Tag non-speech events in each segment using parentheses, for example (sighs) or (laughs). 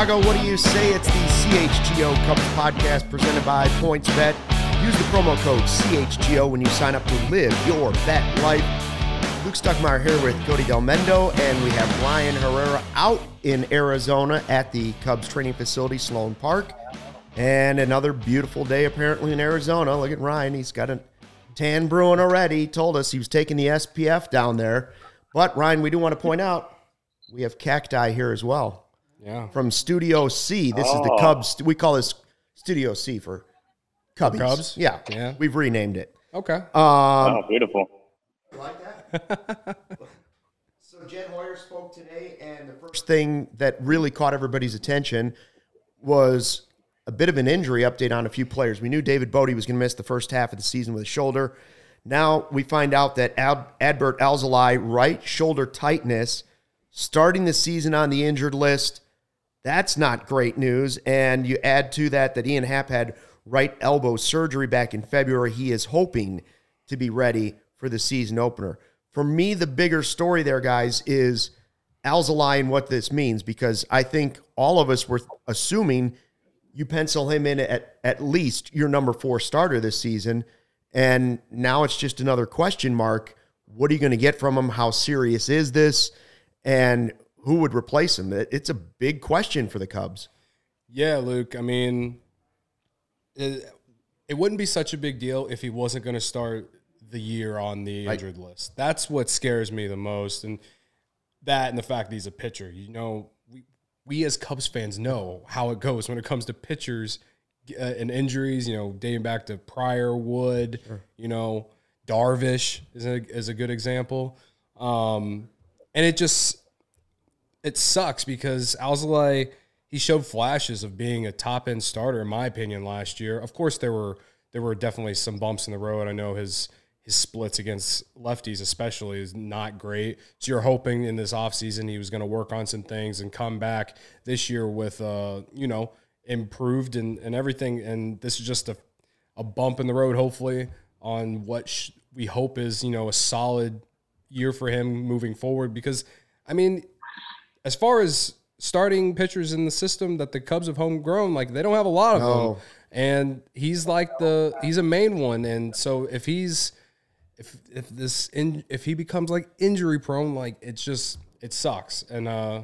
Chicago, what do you say? It's the CHGO Cubs podcast presented by PointsBet. Use the promo code CHGO when you sign up to live your bet life. Luke Stuckmeyer here with Cody Delmendo, and we have Ryan Herrera out in Arizona at the Cubs training facility, Sloan Park. And another beautiful day apparently in Arizona. Look at Ryan. He's got a tan brewing already. He told us he was taking the SPF down there. But Ryan, we do want to point out we have cacti here as well. Yeah. From Studio C. This is the Oh. Cubs. We call this Studio C for Cubbies. Cubs? Yeah. Yeah. We've renamed it. Okay. Um, oh, beautiful. like that? (laughs) so Jed Hoyer spoke today, and the first thing that really caught everybody's attention was a bit of an injury update on a few players. We knew David Bote was going to miss the first half of the season with a shoulder. Now we find out that Ad- Adbert Alzolay, right shoulder tightness, starting the season on the injured list. That's not great news. And you add to that that Ian Happ had right elbow surgery back in February. He is hoping to be ready for the season opener. For me, the bigger story there, guys, is Alzolay and what this means because I think all of us were assuming you pencil him in at at least your number four starter this season. And now it's just another question mark. What are you going to get from him? How serious is this? And who would replace him? It's a big question for the Cubs. Yeah, Luke. I mean, it, it wouldn't be such a big deal if he wasn't going to start the year on the Right. injured list. That's what scares me the most, and that and the fact that he's a pitcher. You know, we we as Cubs fans know how it goes when it comes to pitchers uh, and injuries. You know, dating back to Prior Wood. You know, Darvish is a is a good example. Um, and it just it sucks because Alzolay he showed flashes of being a top end starter in my opinion last year. Of course there were there were definitely some bumps in the road. I know his his splits against lefties especially is not great. So you're hoping in this offseason he was going to work on some things and come back this year with uh, you know, improved and, and everything and this is just a a bump in the road hopefully on what sh- we hope is, you know, a solid year for him moving forward because I mean as far as starting pitchers in the system that the Cubs have homegrown, like they don't have a lot of No. them, and he's like the he's a main one, and so if he's if if this in, if he becomes like injury prone, like it's just it sucks, and uh,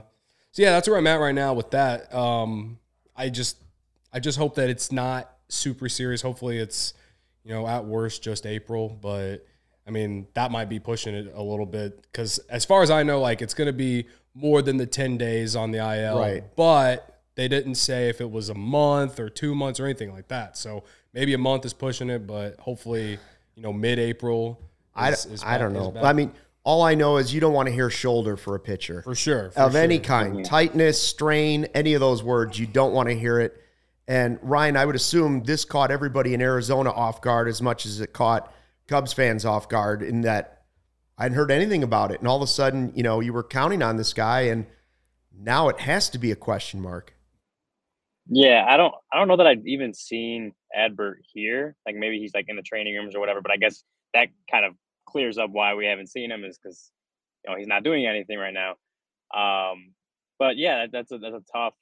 so yeah, that's where I'm at right now with that. Um, I just I just hope that it's not super serious. Hopefully, it's you know at worst just April, but. I mean, that might be pushing it a little bit because, as far as I know, like it's going to be more than the 10 days on the IL. Right. But they didn't say if it was a month or two months or anything like that. So maybe a month is pushing it, but hopefully, you know, mid April. I, I don't know. I mean, all I know is you don't want to hear shoulder for a pitcher. for sure. for of any sure. kind mm-hmm. tightness strain any of those words you don't want to hear it and ryan i would assume this caught everybody in arizona off guard as much as it caught cubs fans off guard in that i hadn't heard anything about it and all of a sudden you know you were counting on this guy and now it has to be a question mark Yeah, I don't I don't know that I've even seen Adbert here. Like maybe he's like in the training rooms or whatever, but I guess that kind of clears up why we haven't seen him is because you know he's not doing anything right now. Um, but yeah, that, that's a that's a tough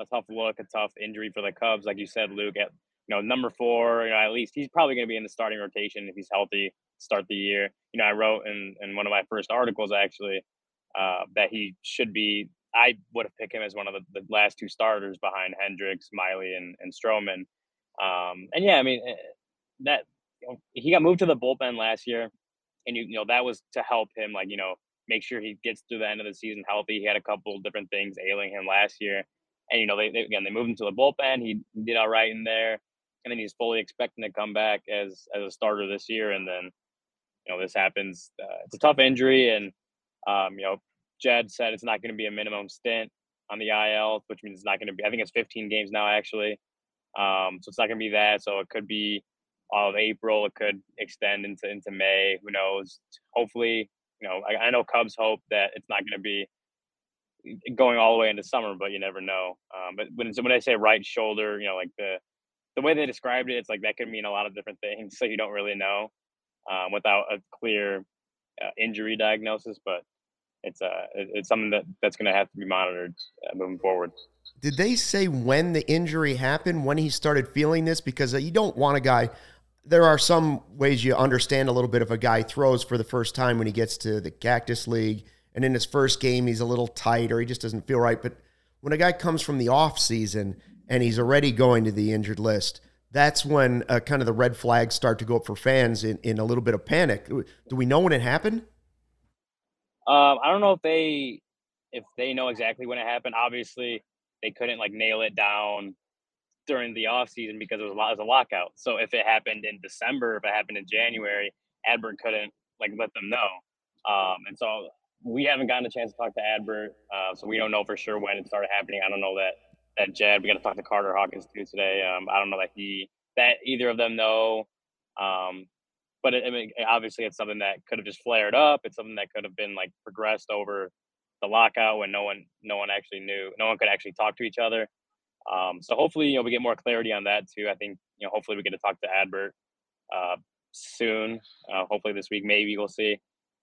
a tough look, a tough injury for the Cubs, like you said, Luke. At you know number four, you know at least he's probably going to be in the starting rotation if he's healthy start the year. You know, I wrote in in one of my first articles actually uh, that he should be. I would have picked him as one of the, the last two starters behind Hendricks, Miley, and and Stroman. Um, and yeah, I mean eh, that you know, he got moved to the bullpen last year, and you you know that was to help him like you know make sure he gets through the end of the season healthy. He had a couple different things ailing him last year, and you know they, they again they moved him to the bullpen. He did all right in there, and then he's fully expecting to come back as as a starter this year. And then you know this happens. Uh, it's a tough injury, and um, you know Jed said it's not going to be a minimum stint on the IL, which means it's not going to be. I think it's 15 games now actually. Um, so it's not going to be that. So it could be all of April. It could extend into into May. Who knows? Hopefully, you know, I, I know Cubs hope that it's not going to be going all the way into summer, but you never know. Um, but when when I say right shoulder, you know, like the the way they described it, it's like that could mean a lot of different things. (laughs) So you don't really know um, without a clear uh, injury diagnosis. But it's uh it's something that that's going to have to be monitored uh, moving forward. Did they say when the injury happened, when he started feeling this? Because uh, you don't want a guy. There are some ways you understand a little bit if a guy throws for the first time when he gets to the Cactus League, and in his first game he's a little tight or he just doesn't feel right. But when a guy comes from the off season and he's already going to the injured list, that's when uh, kind of the red flags start to go up for fans in, in a little bit of panic. Do we know when it happened? Um, I don't know if they if they know exactly when it happened. Obviously, they couldn't like nail it down during the off season because it was a lot of a lockout. So if it happened in December, if it happened in January, Adbert couldn't like let them know. Um, and so we haven't gotten a chance to talk to Adbert, uh, so we don't know for sure when it started happening. I don't know that that Jed. We got to talk to Carter Hawkins too today. Um, I don't know that he that either of them know. Um, but it, I mean, obviously, it's something that could have just flared up. It's something that could have been like progressed over the lockout when no one, no one actually knew, no one could actually talk to each other. Um, so hopefully, you know, we get more clarity on that too. I think, you know, hopefully we get to talk to Adbert uh, soon. Uh, hopefully this week, maybe we'll see.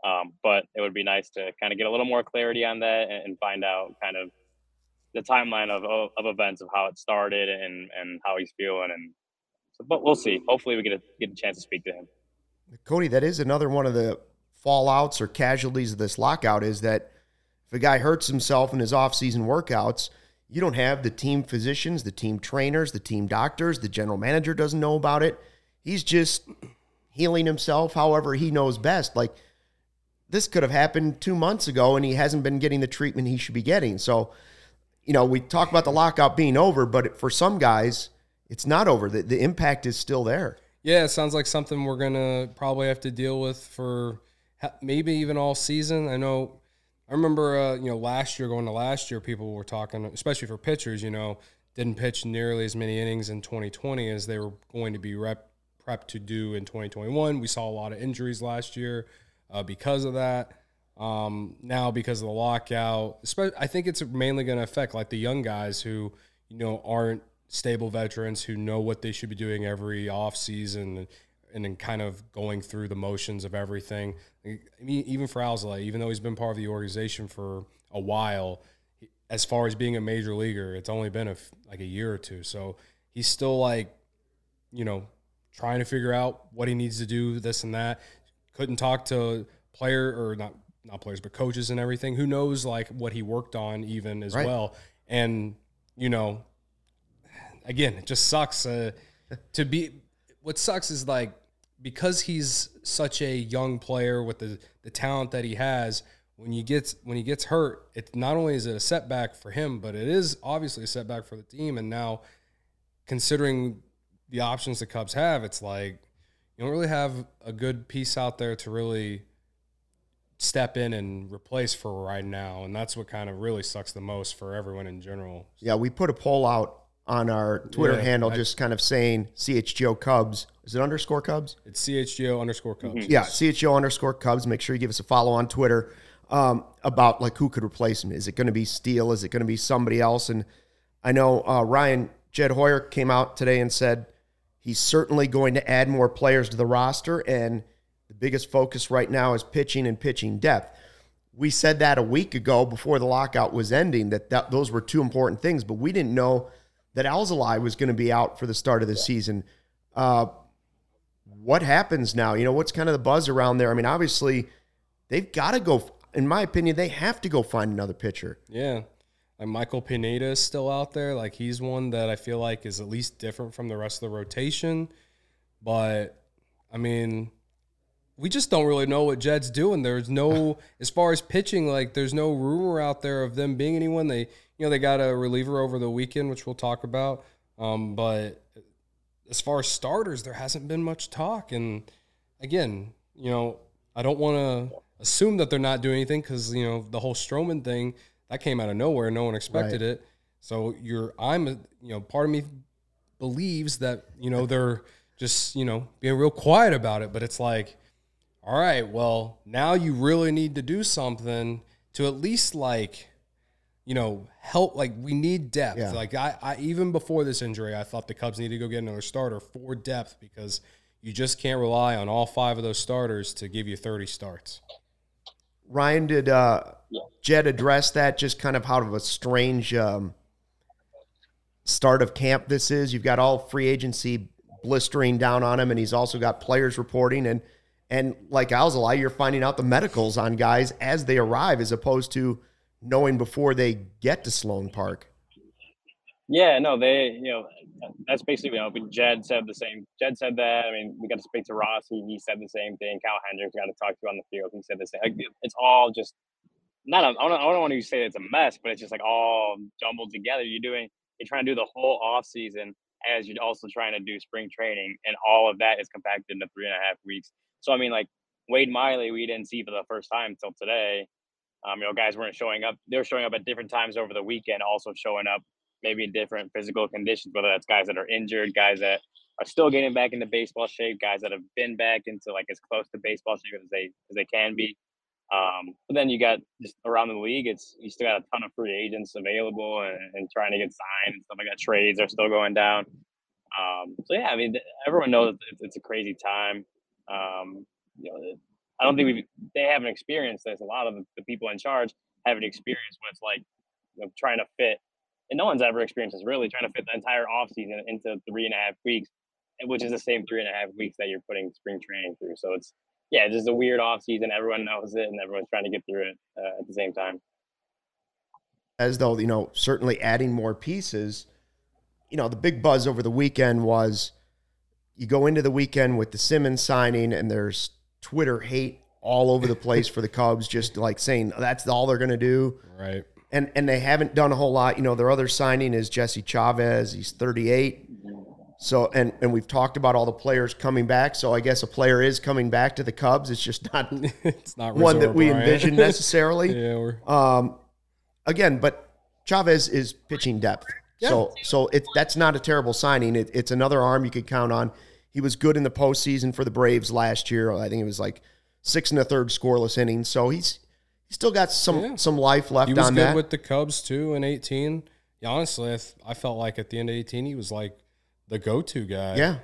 Um, but it would be nice to kind of get a little more clarity on that and, and find out kind of the timeline of, of, events of how it started and and how he's feeling and so, but we'll see. Hopefully, we get a get a chance to speak to him. Cody, that is another one of the fallouts or casualties of this lockout is that if a guy hurts himself in his off-season workouts, you don't have the team physicians, the team trainers, the team doctors, the general manager doesn't know about it. He's just healing himself however he knows best. Like this could have happened 2 months ago and he hasn't been getting the treatment he should be getting. So, you know, we talk about the lockout being over, but for some guys, it's not over. The, the impact is still there. Yeah, it sounds like something we're gonna probably have to deal with for maybe even all season. I know. I remember, uh, you know, last year going to last year, people were talking, especially for pitchers. You know, didn't pitch nearly as many innings in 2020 as they were going to be rep prepped to do in 2021. We saw a lot of injuries last year uh, because of that. Um, now because of the lockout, I think it's mainly going to affect like the young guys who you know aren't stable veterans who know what they should be doing every off season and then kind of going through the motions of everything. I mean, even for Alzolay, even though he's been part of the organization for a while, as far as being a major leaguer, it's only been a, like a year or two. So he's still like, you know, trying to figure out what he needs to do, this and that. Couldn't talk to player or not not players, but coaches and everything. Who knows like what he worked on even as right. well. And you know, again, it just sucks uh, to be. What sucks is like because he's such a young player with the the talent that he has. When you gets when he gets hurt, it not only is it a setback for him, but it is obviously a setback for the team. And now, considering the options the Cubs have, it's like you don't really have a good piece out there to really step in and replace for right now. And that's what kind of really sucks the most for everyone in general. Yeah, we put a poll out on our Twitter yeah, handle, I, just kind of saying CHGO Cubs. Is it underscore Cubs? It's CHGO underscore Cubs. Mm-hmm. Yeah, CHGO underscore Cubs. Make sure you give us a follow on Twitter um, about like who could replace him. Is it going to be Steele? Is it going to be somebody else? And I know uh, Ryan Jed Hoyer came out today and said he's certainly going to add more players to the roster, and the biggest focus right now is pitching and pitching depth. We said that a week ago before the lockout was ending that, that those were two important things, but we didn't know – that Alzolay was going to be out for the start of the season. Uh, what happens now? You know, what's kind of the buzz around there? I mean, obviously, they've got to go. In my opinion, they have to go find another pitcher. Yeah, like Michael Pineda is still out there. Like he's one that I feel like is at least different from the rest of the rotation. But I mean, we just don't really know what Jed's doing. There's no, (laughs) as far as pitching, like there's no rumor out there of them being anyone. They you know, they got a reliever over the weekend, which we'll talk about. Um, but as far as starters, there hasn't been much talk. And again, you know, I don't want to assume that they're not doing anything because you know the whole Stroman thing that came out of nowhere. No one expected right. it. So you're, I'm, you know, part of me believes that you know (laughs) they're just you know being real quiet about it. But it's like, all right, well now you really need to do something to at least like you know, help. Like we need depth. Yeah. Like I, I, even before this injury, I thought the Cubs needed to go get another starter for depth because you just can't rely on all five of those starters to give you 30 starts. Ryan, did uh, Yeah. Jed address that? Just kind of how of a strange um, start of camp this is. You've got all free agency blistering down on him, and he's also got players reporting and and like Alzolay, you're finding out the medicals on guys as they arrive, as opposed to knowing before they get to Sloan Park. Yeah, no, they, you know, that's basically, you know, Jed said the same. Jed said that. I mean, we got to speak to Ross. He, he said the same thing. Kyle Hendricks got to talk to on the field. He said the same. Like, it's all just not, a, I don't, I don't want to say it's a mess, but it's just like all jumbled together. You're doing, you're trying to do the whole off season as you're also trying to do spring training, and all of that is compacted into three and a half weeks. So I mean, like Wade Miley, we didn't see for the first time until today. Um, you know, guys weren't showing up. They were showing up at different times over the weekend, also showing up maybe in different physical conditions, whether that's guys that are injured, guys that are still getting back into baseball shape, guys that have been back into like as close to baseball shape as they as they can be. Um, but then you got just around the league, it's you still got a ton of free agents available and, and trying to get signed and stuff like that. Trades are still going down. Um, so yeah, I mean, everyone knows it's, it's a crazy time. Um, you know, I don't think we they haven't experienced this. A lot of the people in charge haven't experienced what it's like you know, trying to fit, and no one's ever experienced this really trying to fit the entire off season into three and a half weeks, which is the same three and a half weeks that you're putting spring training through. So it's yeah, just a weird off season. Everyone knows it, and everyone's trying to get through it uh, at the same time. As though you know, certainly adding more pieces. You know, the big buzz over the weekend was you go into the weekend with the Simmons signing, and there's Twitter hate all over the place for the Cubs, just like saying that's all they're going to do. Right. And and they haven't done a whole lot. You know, their other signing is Jesse Chavez. He's 38. So and and we've talked about all the players coming back. So I guess a player is coming back to the Cubs. It's just not (laughs) it's not (laughs) one that we envision necessarily. (laughs) yeah. We're... Um, again, but Chavez is pitching depth. Yeah. So so it that's not a terrible signing. It, it's another arm you could count on. He was good in the postseason for the Braves last year. I think it was like six and a third scoreless innings. So he's he's still got some yeah. some life left he was on good that. with the Cubs too in eighteen. Yeah, honestly, I, th- I, felt like at the end of eighteen he was like the go to guy. Yeah.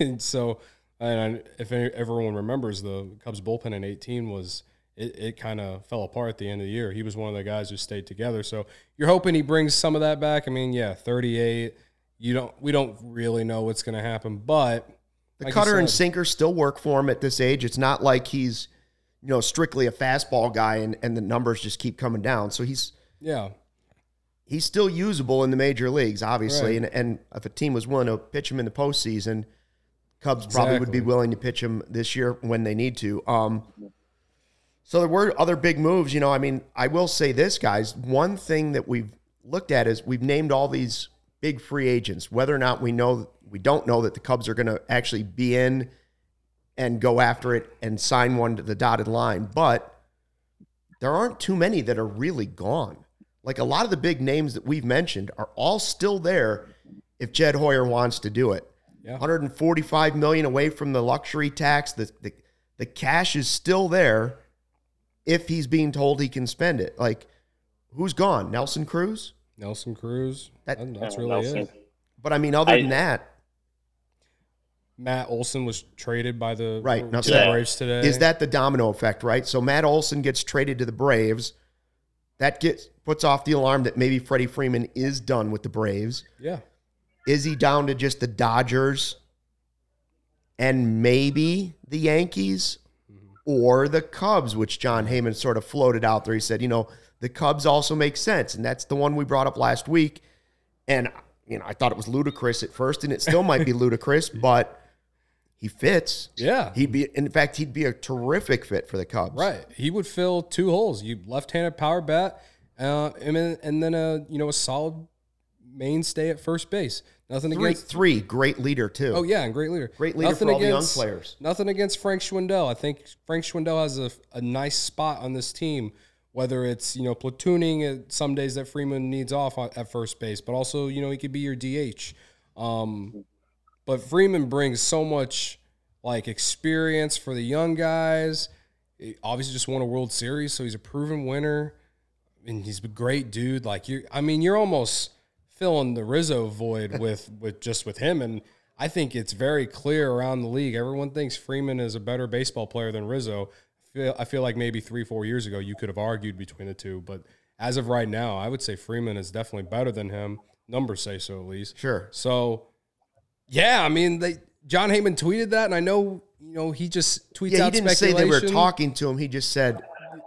and (laughs) so, and if everyone remembers, the Cubs bullpen in eighteen was it, it kind of fell apart at the end of the year. He was one of the guys who stayed together. So you're hoping he brings some of that back. I mean, yeah, 38. You don't. We don't really know what's going to happen, but the like cutter and sinker still work for him at this age. It's not like he's, you know, strictly a fastball guy and, and the numbers just keep coming down. So he's yeah. He's still usable in the major leagues, obviously. Right. And and if a team was willing to pitch him in the postseason, Cubs exactly. probably would be willing to pitch him this year when they need to. Um, so there were other big moves. You know, I mean, I will say this, guys. One thing that we've looked at is we've named all these big free agents. Whether or not we know, we don't know that the Cubs are going to actually be in and go after it and sign one to the dotted line. But there aren't too many that are really gone. Like a lot of the big names that we've mentioned are all still there if Jed Hoyer wants to do it. Yeah. 145 million away from the luxury tax. The, the the cash is still there if he's being told he can spend it. Like, who's gone? Nelson Cruz? Nelson Cruz. That, that's really Nelson. it. But I mean, other I, than that, Matt Olson was traded by the right now, to the Braves today. Is that the domino effect? Right. So Matt Olson gets traded to the Braves. That gets puts off the alarm that maybe Freddie Freeman is done with the Braves. Yeah. Is he down to just the Dodgers and maybe the Yankees? Or the Cubs, which Jon Heyman sort of floated out there. He said, you know, the Cubs also make sense. And that's the one we brought up last week. And, you know, I thought it was ludicrous at first, and it still might be (laughs) ludicrous, but he fits. Yeah. He'd be, in fact, he'd be a terrific fit for the Cubs. Right. He would fill two holes. You left handed power bat, uh, and, then, and then a, you know, a solid mainstay at first base. Nothing three, against three. Great leader too. Oh yeah, and great leader. Great leader nothing for all against, the young players. Nothing against Frank Schwindel. I think Frank Schwindel has a, a nice spot on this team. Whether it's you know platooning some days that Freeman needs off at first base, but also you know he could be your DH. Um, but Freeman brings so much like experience for the young guys. He obviously, just won a World Series, so he's a proven winner, and he's a great dude. Like you, I mean, you're almost filling the Rizzo void with (laughs) with just with him. And I think it's very clear around the league. Everyone thinks Freeman is a better baseball player than Rizzo. feel I feel like maybe three four years ago you could have argued between the two, but as of right now, I would say Freeman is definitely better than him. Numbers say so at least. Sure. So, yeah, I mean, they Jon Heyman tweeted that, and I know you know he just tweets Yeah, he out didn't say they were talking to him. He just said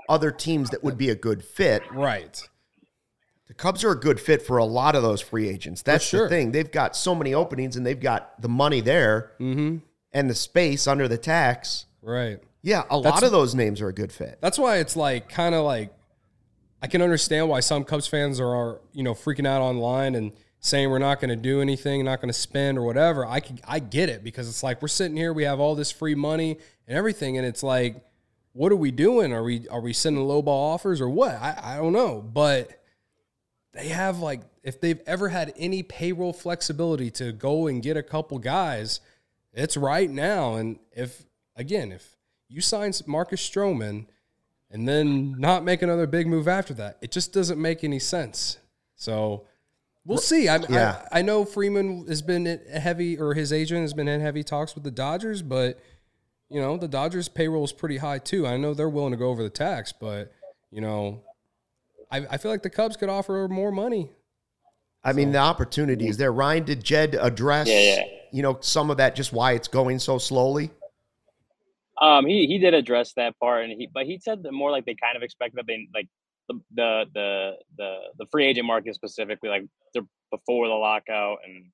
other teams that would be a good fit. right. Cubs are a good fit for a lot of those free agents. That's sure. the thing. They've got so many openings and they've got the money there mm-hmm. and the space under the tax. Right. Yeah, a lot of those names are a good fit. That's why it's like kind of like I can understand why some Cubs fans are, are you know freaking out online and saying we're not going to do anything, not going to spend or whatever. I can, I get it because it's like we're sitting here, we have all this free money and everything, and it's like, what are we doing? Are we are we sending low ball offers or what? I, I don't know, but they have like if they've ever had any payroll flexibility to go and get a couple guys, it's right now. And if again, if you sign Marcus Stroman and then not make another big move after that, it just doesn't make any sense. So we'll see. I, Yeah. I, I know Freeman has been heavy, or his agent has been in heavy talks with the Dodgers, but you know the Dodgers payroll is pretty high too. I know they're willing to go over the tax, but you know, I, I feel like the Cubs could offer more money. I mean, the opportunity is there. Ryan, did Jed address, Yeah, yeah. you know, some of that, just why it's going so slowly? Um, he he did address that part, and he but he said that more like they kind of expect that they like the the the the, the free agent market specifically like they're before the lockout and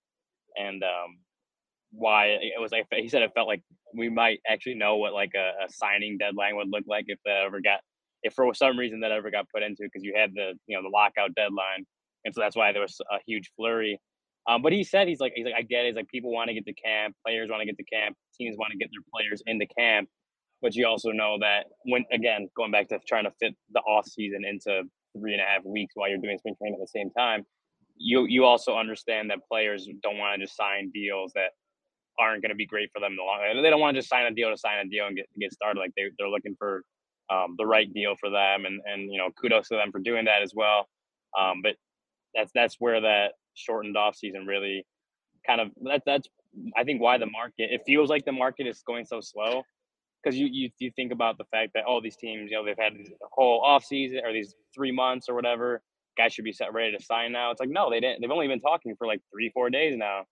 and um why it was like he said it felt like we might actually know what like a, a signing deadline would look like if that ever got if for some reason that ever got put into because you had the you know the lockout deadline and so that's why there was a huge flurry um, but he said he's like he's like I get it. He's like people want to get to camp, players want to get to camp, teams want to get their players into camp. But you also know that when again going back to trying to fit the off season into three and a half weeks while you're doing spring training at the same time, you you also understand that players don't want to just sign deals that aren't going to be great for them in the long. They don't want to just sign a deal to sign a deal and get get started. Like they they're looking for um, the right deal for them, and and you know kudos to them for doing that as well. Um, but that's that's where that shortened off season really kind of that that's I think why the market it feels like the market is going so slow. Because you, you you think about the fact that all these teams you know they've had this whole off season or these three months or whatever guys should be set ready to sign now. It's like no they didn't they've only been talking for like three four days now.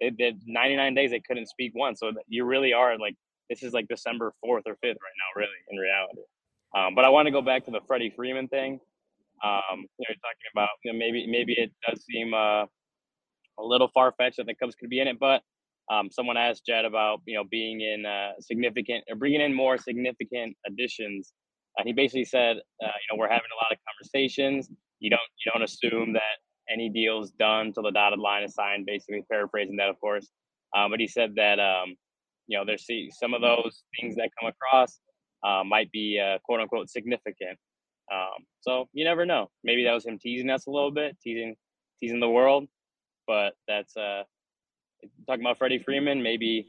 They did 99 days they couldn't speak once. So you really are like this is like December 4th or 5th right now really in reality um, but I want to go back to the Freddie Freeman thing um, you know, talking about you know, maybe maybe it does seem uh, a little far fetched that the Cubs could be in it, but um, someone asked Jed about you know being in uh, significant or bringing in more significant additions. Uh, he basically said, uh, you know, we're having a lot of conversations. You don't you don't assume that any deal's done till the dotted line is signed. Basically, paraphrasing that, of course. Um, but he said that um, you know there's some of those things that come across uh, might be uh, quote unquote significant. Um, so you never know. Maybe that was him teasing us a little bit, teasing teasing the world. But that's uh, talking about Freddie Freeman. Maybe,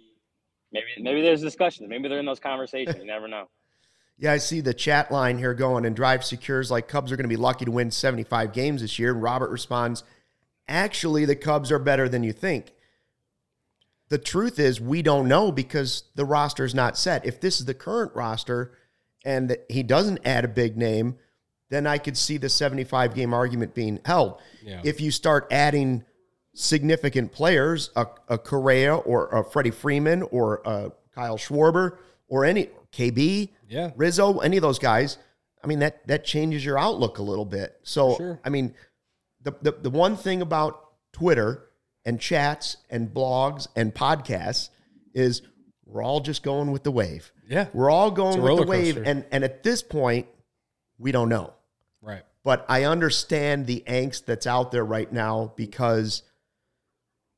maybe, maybe there's discussions. Maybe they're in those conversations. You never know. (laughs) Yeah, I see the chat line here going and Drive Secures like Cubs are going to be lucky to win 75 games this year. And Robert responds, actually, the Cubs are better than you think. The truth is, we don't know because the roster is not set. If this is the current roster and he doesn't add a big name, then I could see the 75 game argument being held. Yeah. If you start adding significant players, a, a Correa or a Freddie Freeman or a Kyle Schwarber or any KB, Yeah. Rizzo, any of those guys, I mean that that changes your outlook a little bit. So Sure. I mean, the, the the one thing about Twitter and chats and blogs and podcasts is we're all just going with the wave. Yeah. We're all going with the wave, coaster. and and at this point, we don't know. Right. But I understand the angst that's out there right now because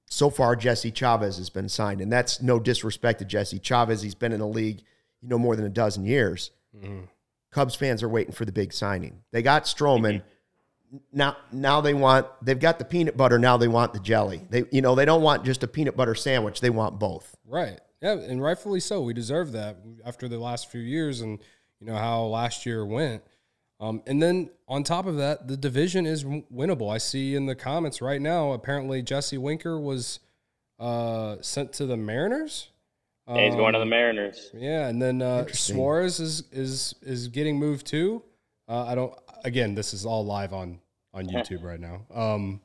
so far Jesse Chavez has been signed, and that's no disrespect to Jesse Chavez. He's been in the league, you know, more than a dozen years. Cubs fans are waiting for the big signing. They got Stroman. Now, now they want they've got the peanut butter. Now they want the jelly. They, you know, they don't want just a peanut butter sandwich. They want both. Right. Yeah, and rightfully so. We deserve that after the last few years and you know how last year went. Um, and then on top of that, the division is winnable. I see in the comments right now. Apparently, Jesse Winker was uh, sent to the Mariners. Yeah, he's going to the Um, Mariners. Yeah, and then uh, Suarez is is is getting moved too. Uh, I don't. Again, this is all live on on YouTube right now. Um,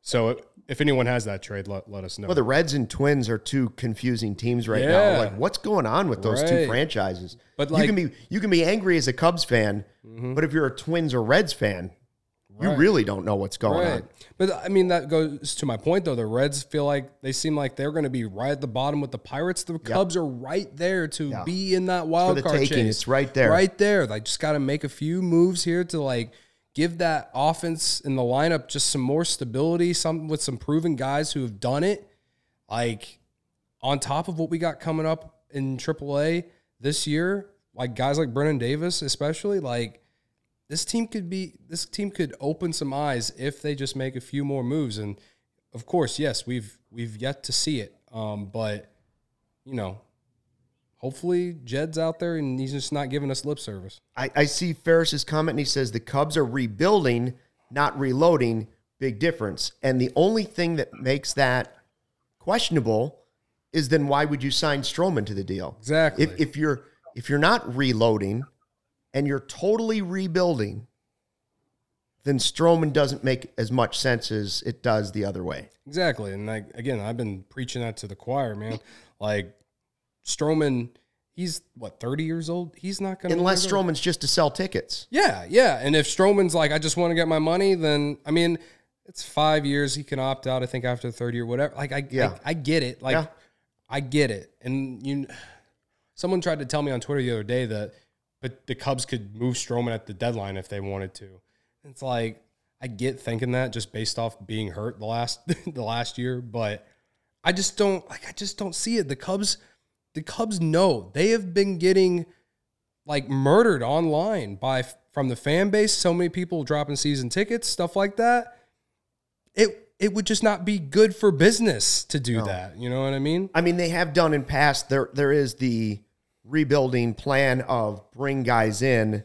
so if anyone has that trade, let, let us know. Well, the Reds and Twins are two confusing teams right Yeah. now. Like, what's going on with those two franchises? But, you like- can be you can be angry as a Cubs fan, but if you're a Twins or Reds fan, you really don't know what's going right, on. but I mean that goes to my point though. The Reds feel like they seem like they're going to be right at the bottom with the Pirates. The Cubs are right there to Yeah. be in that wild the card taking. chase. It's right there. right there. They just got to make a few moves here to like give that offense in the lineup just some more stability. Some with some proven guys who have done it. Like on top of what we got coming up in AAA this year, like guys like Brennen Davis, especially like this team could be this team could open some eyes if they just make a few more moves. And of course, yes, we've we've yet to see it. Um, but you know, hopefully Jed's out there and he's just not giving us lip service. I, I see Ferris's comment and he says the Cubs are rebuilding, not reloading. Big difference. And the only thing that makes that questionable is then why would you sign Stroman to the deal? Exactly. If, if you're if you're not reloading and you're totally rebuilding, then Stroman doesn't make as much sense as it does the other way. Exactly. And like again, I've been preaching that to the choir, man. Like Stroman, he's what, 30 years old? He's not gonna Unless wanna just to sell tickets. Yeah, yeah. And if Stroman's like, I just want to get my money, then I mean, it's five years. He can opt out, I think, after the third year, whatever. Like I Yeah. I, I get it. Like Yeah. I get it. And you someone tried to tell me on Twitter the other day that but the Cubs could move Stroman at the deadline if they wanted to. It's like I get thinking that just based off being hurt the last (laughs) the last year, but I just don't like I just don't see it. The Cubs the Cubs know they have been getting like murdered online by from the fan base, so many people dropping season tickets, stuff like that. It it would just not be good for business to do that. You know what I mean? I mean, they have done in past. There, there is the rebuilding plan of bring guys in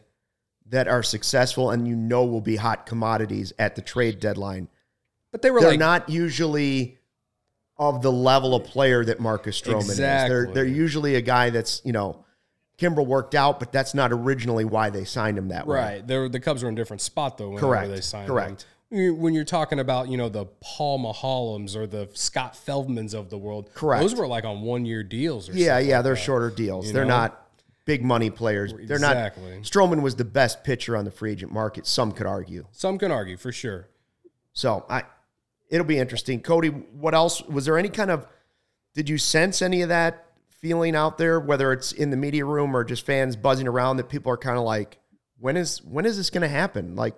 that are successful and you know will be hot commodities at the trade deadline. But they were They're like not usually of the level of player that Marcus Stroman is. They're they're usually a guy that's you know, Kimbrel worked out, but that's not originally why they signed him that way. right. The Cubs were in a different spot though. Correct. They signed Correct. Him. When you're talking about you know the Paul Maholms or the Scott Feldmans of the world, Correct. Those were like on one year deals. Or Yeah, something yeah, like they're that. shorter deals. you They're know? not big money players. They're Exactly. not. Stroman was the best pitcher on the free agent market. Some could argue. Some can argue for sure. So I, it'll be interesting. Cody, what else? Was there any kind of? Did you sense any of that feeling out there, whether it's in the media room or just fans buzzing around, that people are kind of like, when is when is this going to happen? Like,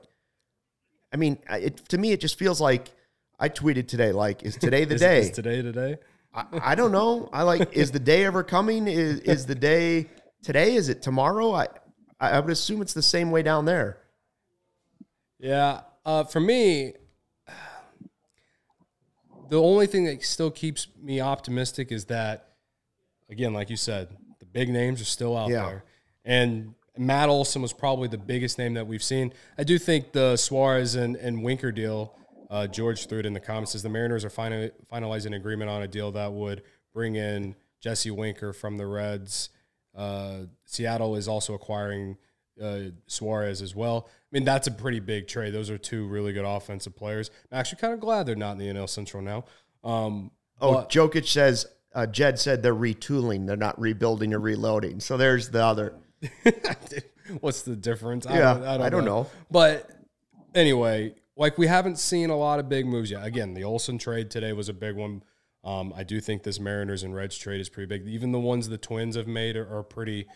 I mean, it, to me, it just feels like I tweeted today. Like, is today the (laughs) Is, day? is today today? I, I don't know. I like, is the day ever coming? Is is the day today? Is it tomorrow? I I would assume it's the same way down there. Yeah. Uh, for me, the only thing that still keeps me optimistic is that, again, like you said, the big names are still out Yeah. there. And Matt Olson was probably the biggest name that we've seen. I do think the Suarez and, and Winker deal, uh, George threw it in the comments, says the Mariners are final, finalizing an agreement on a deal that would bring in Jesse Winker from the Reds. Uh, Seattle is also acquiring uh, Suarez as well. I mean, that's a pretty big trade. Those are two really good offensive players. I'm actually kind of glad they're not in the NL Central now. Um, Oh, but- Jokic says, uh, Jed said they're retooling. They're not rebuilding or reloading. So there's the other. (laughs) what's the difference? Yeah, I don't know. But anyway, like we haven't seen a lot of big moves yet. Again, the Olson trade today was a big one. Um, I do think this Mariners and Reds trade is pretty big. Even the ones the Twins have made are, are pretty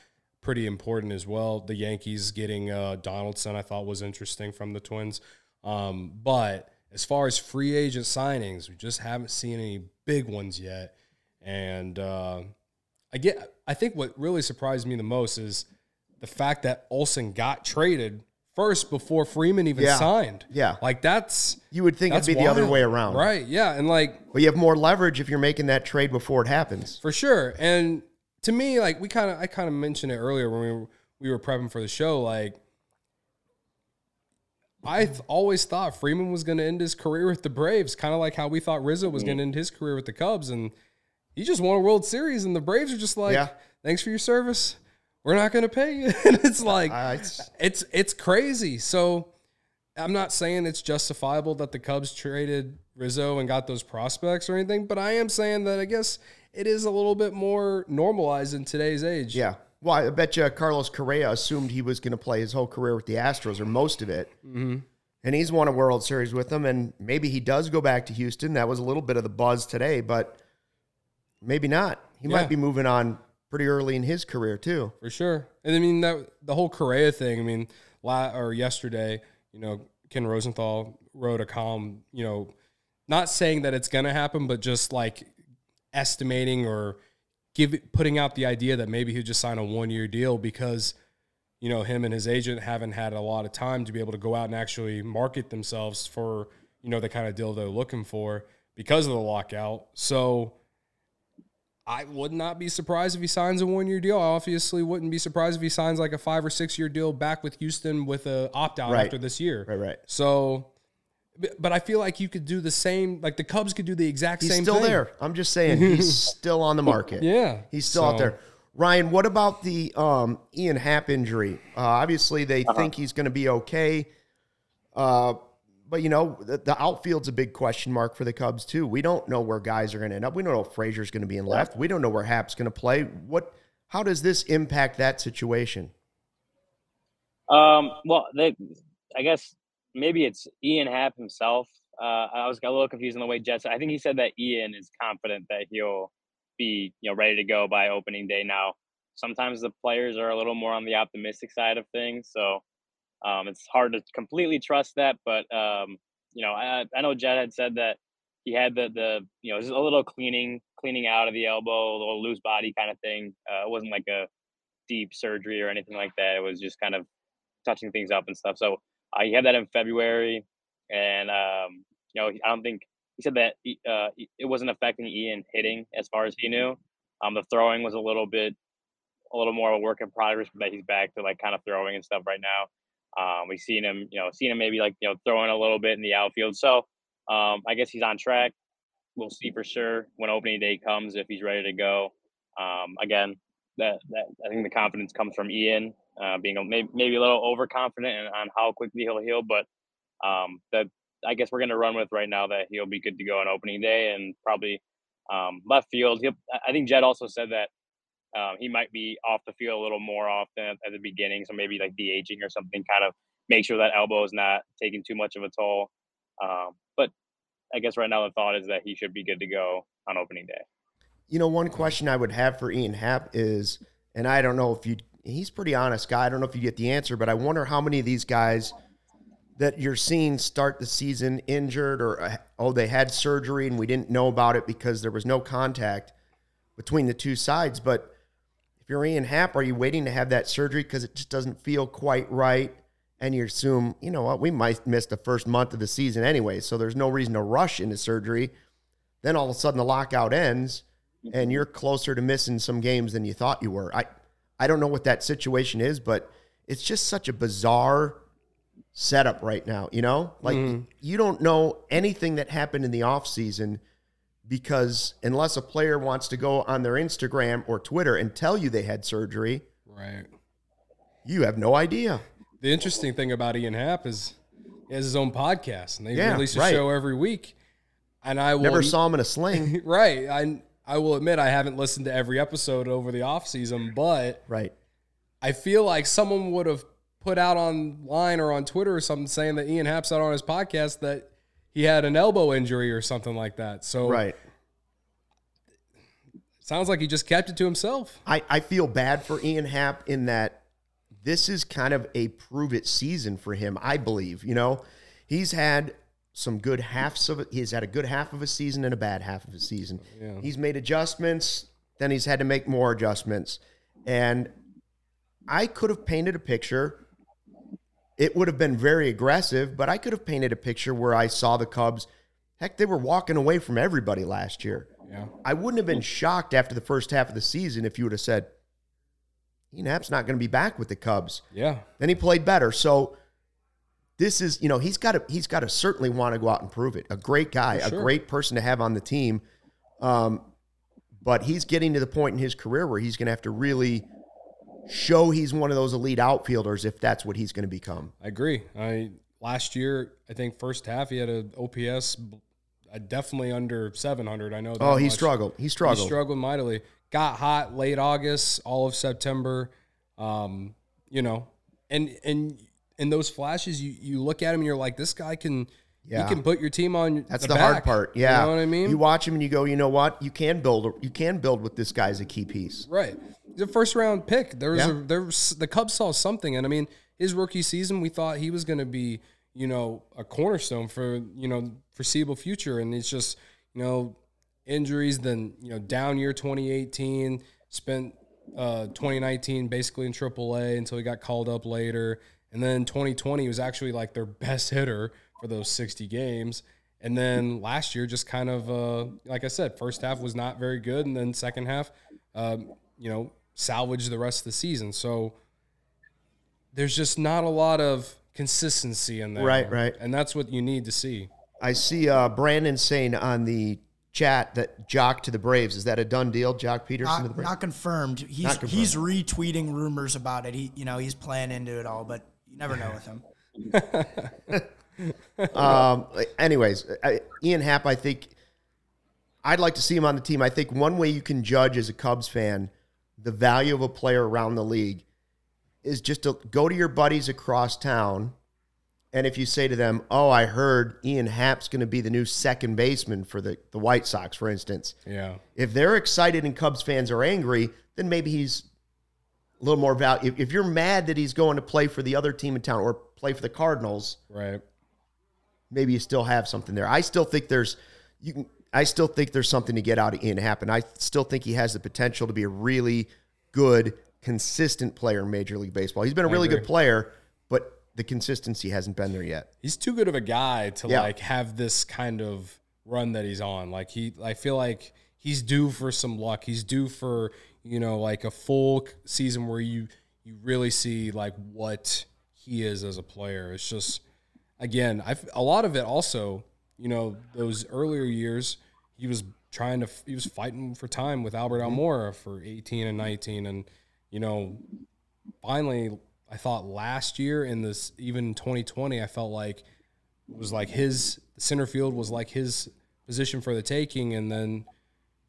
pretty important as well. The Yankees getting uh, Donaldson, I thought was interesting from the Twins. Um, but as far as free agent signings, we just haven't seen any big ones yet. And uh, I get, I think what really surprised me the most is the fact that Olson got traded first before Freeman even Yeah. signed. Yeah. like that's You would think it'd be the other way around. right? Yeah, and like Well, you have more leverage if you're making that trade before it happens. for sure. And to me, like we kind of, I kind of mentioned it earlier when we were, we were prepping for the show. Like, I th- always thought Freeman was going to end his career with the Braves, kind of like how we thought Rizzo was mm. going to end his career with the Cubs. And he just won a World Series, and the Braves are just like, Yeah. thanks for your service. We're not going to pay you. (laughs) and it's like, it's- it's it's crazy. So I'm not saying it's justifiable that the Cubs traded Rizzo and got those prospects or anything, but I am saying that I guess it is a little bit more normalized in today's age. Yeah. Well, I bet you Carlos Correa assumed he was going to play his whole career with the Astros or most of it. Mm-hmm. And he's won a World Series with them. And maybe he does go back to Houston. That was a little bit of the buzz today, but maybe not. He Yeah. might be moving on pretty early in his career, too. for sure. And I mean that the whole Correa thing. I mean, la- or yesterday, you know, Ken Rosenthal wrote a column. You know, not saying that it's going to happen, but just like estimating or give putting out the idea that maybe he'd just sign a one year deal because you know him and his agent haven't had a lot of time to be able to go out and actually market themselves for you know the kind of deal they're looking for because of the lockout. So I would not be surprised if he signs a one year deal. I obviously wouldn't be surprised if he signs like a five or six year deal back with Houston with a opt out Right. after this year. Right, right. So, but- but I feel like you could do the same. Like the Cubs could do the exact same thing. He's same. still thing. there. I'm just saying, he's (laughs) still on the market. Yeah, He's still out there. Ryan, what about the um, Ian Happ injury? Uh, obviously, they think he's going to be okay. Uh, but, you know, the, the outfield's a big question mark for the Cubs, too. We don't know where guys are going to end up. We don't know if Frazier's going to be in left. We don't know where Happ's going to play. What? How does this impact that situation? Um, well, they, I guess maybe it's Ian Happ himself. Uh, I was a little confused on the way Jets. I think he said that Ian is confident that he'll be, you know, ready to go by opening day. Now, sometimes the players are a little more on the optimistic side of things, so um, it's hard to completely trust that. But um, you know, I, I know Jed had said that he had the the you know just a little cleaning cleaning out of the elbow, a little loose body kind of thing. Uh, it wasn't like a deep surgery or anything like that. It was just kind of touching things up and stuff. So uh, he had that in February, and um, you know, I don't think he said that uh, it wasn't affecting Ian hitting as far as he knew. Um, the throwing was a little bit, a little more of a work in progress, but he's back to like kind of throwing and stuff right now. Um, we've seen him, you know, seen him maybe like you know throwing a little bit in the outfield. So um, I guess he's on track. We'll see for sure when opening day comes if he's ready to go. Um, again, that that I think the confidence comes from Ian uh, being a, maybe, maybe a little overconfident on how quickly he'll heal, but um, that I guess we're going to run with right now that he'll be good to go on opening day and probably um, left field. He'll, I think Jed also said that um, he might be off the field a little more often at, the beginning, so maybe like DH-ing or something, kind of make sure that elbow is not taking too much of a toll. Um, but I guess right now the thought is that he should be good to go on opening day. You know, one question I would have for Ian Happ is, and I don't know if you, he's pretty honest guy. I don't know if you get the answer, but I wonder how many of these guys that you're seeing start the season injured or, uh, oh, they had surgery and we didn't know about it because there was no contact between the two sides. But if you're Ian Happ, are you waiting to have that surgery because it just doesn't feel quite right? And you assume, you know what, we might miss the first month of the season anyway, so there's no reason to rush into surgery. Then all of a sudden the lockout ends and mm-hmm. you're closer to missing some games than you thought you were. I I don't know what that situation is, but it's just such a bizarre setup right now, you know? Like mm-hmm. you don't know anything that happened in the offseason because unless a player wants to go on their Instagram or Twitter and tell you they had surgery, Right. you have no idea. The interesting thing about Ian Happ is he has his own podcast, and they Yeah, release a right. show every week. And I will Never saw him in a sling. (laughs) right. I I will admit I haven't listened to every episode over the off season, but right. I feel like someone would have put out online or on Twitter or something saying that Ian Happ out on his podcast that he had an elbow injury or something like that. So Right. sounds like he just kept it to himself. I, I feel bad for Ian Happ in that this is kind of a prove it season for him, I believe. You know, he's had some good halves of it. He's had a good half of a season and a bad half of a season. He's made adjustments, then he's had to make more adjustments. And I could have painted a picture. It would have been very aggressive, but I could have painted a picture where I saw the Cubs. Heck, they were walking away from everybody last year. Yeah. I wouldn't have been shocked after the first half of the season if you would have said, Ian Happ's not going to be back with the Cubs. Yeah. Then he played better. So this is, you know, he's got to he's got to certainly want to go out and prove it. A great guy, sure. a great person to have on the team. Um, but he's getting to the point in his career where he's going to have to really show he's one of those elite outfielders if that's what he's going to become. I agree. I last year, I think first half he had an OPS uh, definitely under 700. I know. oh, he much. struggled. He struggled. He struggled mightily. Got hot late August, all of September. Um, you know, and and in those flashes, you you look at him and you're like, this guy can. Yeah. He can put your team on. That's the, the hard part. Yeah, you know what I mean. You watch him and you go, you know what? You can build. You can build with this guy as a key piece. Right. A first round pick. There was yeah. a, there was, the Cubs saw something, and I mean, his rookie season, we thought he was going to be, you know, a cornerstone for you know foreseeable future, and it's just you know injuries. Then you know down year 2018, spent uh, 2019 basically in AAA until he got called up later. And then 2020 was actually like their best hitter for those 60 games. And then last year, just kind of, uh, like I said, first half was not very good. And then second half, um, you know, salvaged the rest of the season. So there's just not a lot of consistency in there. Right, right. And that's what you need to see. I see uh, Brandon saying on the chat that Joc to the Braves is that a done deal? Joc Pederson not, to the Braves? Not confirmed. He's not confirmed. he's retweeting rumors about it. He you know he's playing into it all, but you never know with him. (laughs) (laughs) um. Anyways, I, Ian Happ, I think I'd like to see him on the team. I think one way you can judge as a Cubs fan the value of a player around the league is just to go to your buddies across town and if you say to them, "Oh, I heard Ian Happ's going to be the new second baseman for the, the White Sox," for instance, yeah, if they're excited and Cubs fans are angry, then maybe he's a little more value. If, if you're mad that he's going to play for the other team in town or play for the Cardinals, right? Maybe you still have something there. I still think there's you can. I still think there's something to get out of Ian Happ, and I still think he has the potential to be a really good, consistent player in Major League Baseball. He's been a really good player, but the consistency hasn't been there yet. He's too good of a guy to yeah. like have this kind of run that he's on. Like he, I feel like he's due for some luck. He's due for you know like a full season where you you really see like what he is as a player. It's just again, I a lot of it also. You know, those earlier years, he was trying to he was fighting for time with Albert mm-hmm. Almora for 18 and 19 and you know finally I thought last year in this even 2020, I felt like it was like his center field was like his position for the taking, and then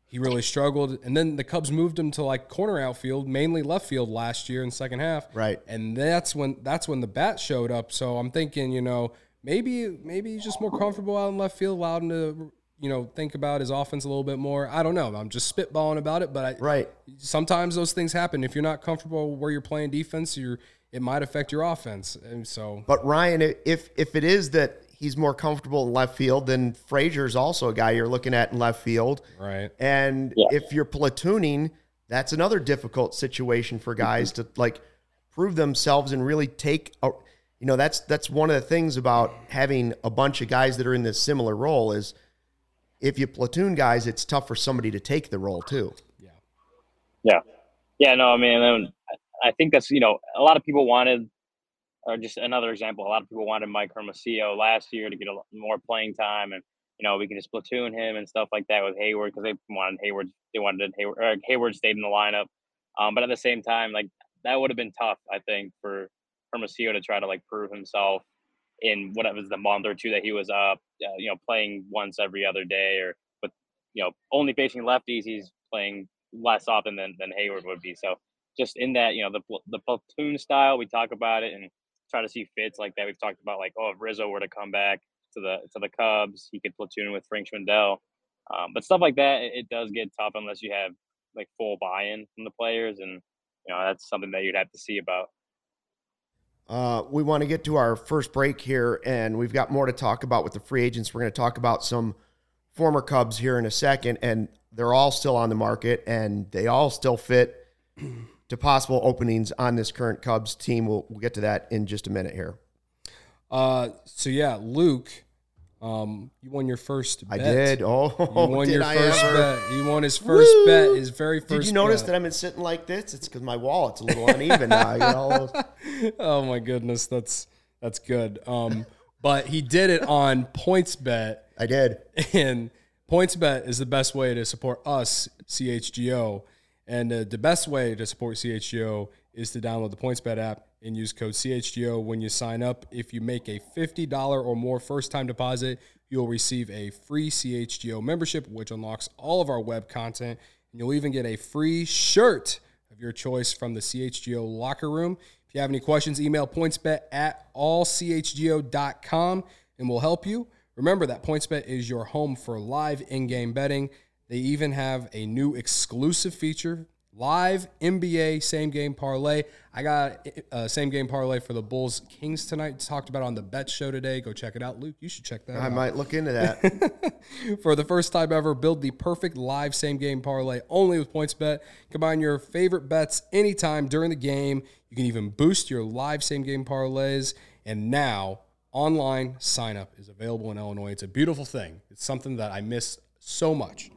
he really struggled. And then the Cubs moved him to like corner outfield, mainly left field last year in second half. Right. And that's when that's when the bat showed up. So I'm thinking, you know, maybe maybe he's just more comfortable out in left field, allowed him to you know think about his offense a little bit more. I don't know. I'm just spitballing about it, but I, right. Sometimes those things happen. If you're not comfortable where you're playing defense, you're it might affect your offense. And so, but Ryan, if if it is that he's more comfortable in left field, then Frazier's also a guy you're looking at in left field, right? And yeah. if you're platooning, that's another difficult situation for guys to like prove themselves and really take a. You know, that's that's one of the things about having a bunch of guys that are in this similar role is if you platoon guys, it's tough for somebody to take the role too. Yeah. Yeah. Yeah. No, I mean, I think that's you know a lot of people wanted, or just another example, a lot of people wanted Mike Hermosillo last year to get a more playing time, and you know we can just platoon him and stuff like that with Heyward because they wanted Heyward, they wanted Heyward, or Heyward stayed in the lineup, um, but at the same time, like that would have been tough, I think, for Hermosillo to try to like prove himself in whatever was the month or two that he was up, uh, you know, playing once every other day, or but you know only facing lefties, he's playing less often than than Heyward would be. So just in that, you know, the the platoon style, we talk about it and try to see fits like that. We've talked about like, oh, if Rizzo were to come back to the to the Cubs, he could platoon with Frank Schwindel. Um, but stuff like that, it, it, does get tough unless you have like full buy-in from the players, and you know that's something that you'd have to see about. Uh, we want to get to our first break here, and we've got more to talk about with the free agents. We're going to talk about some former Cubs here in a second, and they're all still on the market, and they all still fit (clears throat) to possible openings on this current Cubs team. We'll, we'll get to that in just a minute here. Uh, so yeah, Luke, um, you won your first. Bet. I did. Oh, you won your I first ever? bet. He won his first Woo! bet. His very first. Did you notice bet. that I've been sitting like this? It's because my wallet's a little uneven now. (laughs) oh my goodness, that's that's good. Um, but he did it on PointsBet. I did, and PointsBet is the best way to support us, CHGO. And uh, the best way to support CHGO is to download the PointsBet app and use code CHGO when you sign up. If you make a $50 or more first time deposit, you'll receive a free CHGO membership, which unlocks all of our web content. And you'll even get a free shirt of your choice from the CHGO locker room. If you have any questions, email pointsbet at allchgo.com and we'll help you. Remember that PointsBet is your home for live in game betting. They even have a new exclusive feature live NBA same game parlay. I got a same game parlay for the Bulls Kings tonight. Talked about on the bet show today. Go check it out, Luke. You should check that I out. might look into that. (laughs) for the first time ever, build the perfect live same game parlay only with PointsBet. Combine your favorite bets anytime during the game. You can even boost your live same game parlays. And now, online sign up is available in Illinois. It's a beautiful thing. It's something that I miss so much.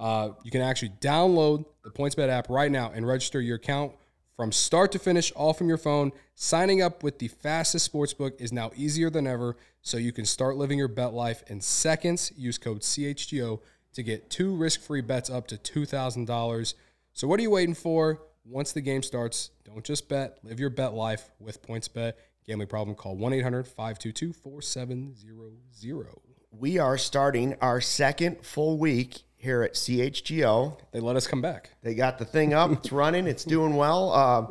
Uh, you can actually download the PointsBet app right now and register your account from start to finish, all from your phone. Signing up with the fastest sportsbook is now easier than ever, so you can start living your bet life in seconds. Use code CHGO to get two risk free bets up to $2,000. So, what are you waiting for? Once the game starts, don't just bet, live your bet life with PointsBet. Gambling problem, call 1 800 522 4700. we are starting our second full week here at CHGO. They let us come back. They got the thing up. It's running. It's doing well. Uh,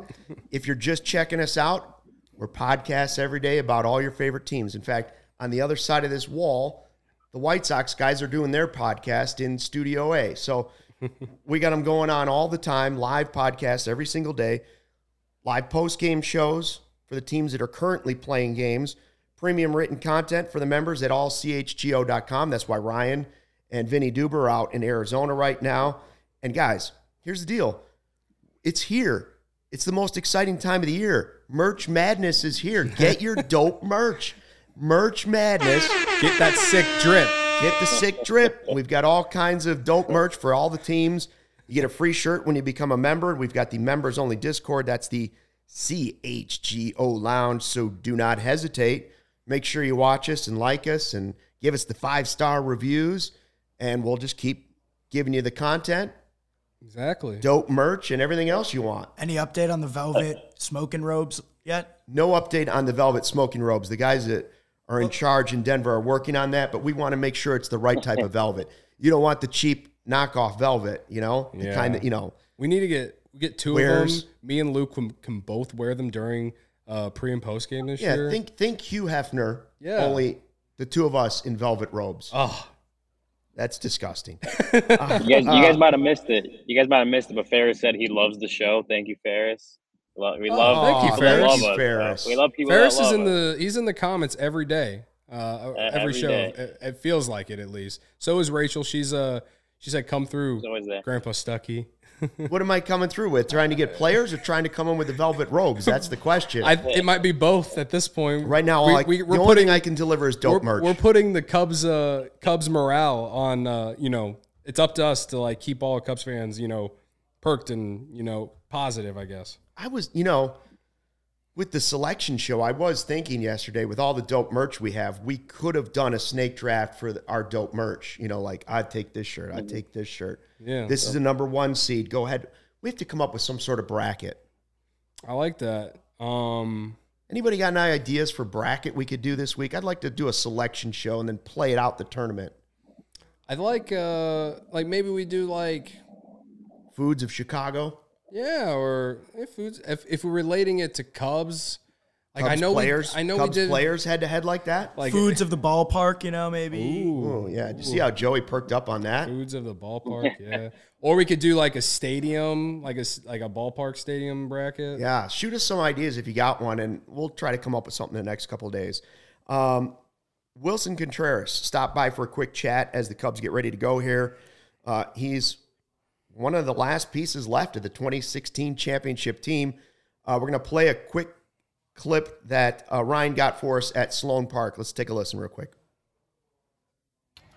if you're just checking us out, we're podcasts every day about all your favorite teams. In fact, on the other side of this wall, the White Sox guys are doing their podcast in Studio A. So we got them going on all the time, live podcasts every single day, live post game shows for the teams that are currently playing games, premium written content for the members at allchgo.com. That's why Ryan and Vinny Duber out in Arizona right now. And guys, here's the deal it's here. It's the most exciting time of the year. Merch Madness is here. (laughs) Get your dope merch. Merch Madness. Get that sick drip. Get the sick drip. We've got all kinds of dope merch for all the teams. You get a free shirt when you become a member. We've got the members only Discord. That's the CHGO Lounge. So do not hesitate. Make sure you watch us and like us and give us the five star reviews. And we'll just keep giving you the content, Exactly. dope merch, and everything else you want. Any update on the velvet smoking robes yet? No update on the velvet smoking robes. The guys that are in charge in Denver are working on that, but we want to make sure it's the right type of (laughs) velvet. You don't want the cheap knockoff velvet, you know, the Yeah. kind that you know. We need to get we get two Wears. of them. Me and Luke can, can both wear them during uh, pre and post game this Yeah, year. think think Hugh Hefner. Yeah. only the two of us in velvet robes. oh, That's disgusting. (laughs) You guys, you guys might have missed it. You guys might have missed it, but Ferris said he loves the show. Thank you, Ferris. We love, we love, thank you, we Ferris. love Thank you, us, Ferris. We love people. Ferris that is love in us. the he's in the comments every day, uh, every, every show. It, it feels like it at least. So is Rachel. She's uh she said come through, He's always there. Grandpa Stucky. (laughs) what am I coming through with? Trying to get players or trying to come in with the velvet robes? That's the question. I, it might be both at this point. right now, we, I, we, the we're only putting thing I can deliver is dope we're, merch. we're putting the Cubs uh Cubs morale on uh you know it's up to us to like keep all Cubs fans you know perked and you know positive I guess. I was, you know, with the selection show, I was thinking yesterday with all the dope merch we have, we could have done a snake draft for the, our dope merch. You know, like I'd take this shirt, I'd take this shirt. Yeah, This is the number one seed. Go ahead. We have to come up with some sort of bracket. I like that. Um, Anybody got any ideas for bracket we could do this week? I'd like to do a selection show and then play it out the tournament. I'd like uh like maybe we do like Foods of Chicago. yeah or if foods if if we're relating it to Cubs like I know players. we, I know Cubs we did players head to head like that. like Foods of the ballpark, you know, maybe. Oh yeah. Did you see how Joey perked up on that? foods of the ballpark yeah or we could do like a stadium like a s- like a ballpark stadium bracket Yeah, shoot us some ideas if you got one, and we'll try to come up with something in the next couple of days. Um, Willson Contreras stopped by for a quick chat as the Cubs get ready to go here. Uh, he's one of the last pieces left of the 2016 championship team. Uh, we're going to play a quick clip that uh, Ryan got for us at Sloan Park. Let's take a listen real quick.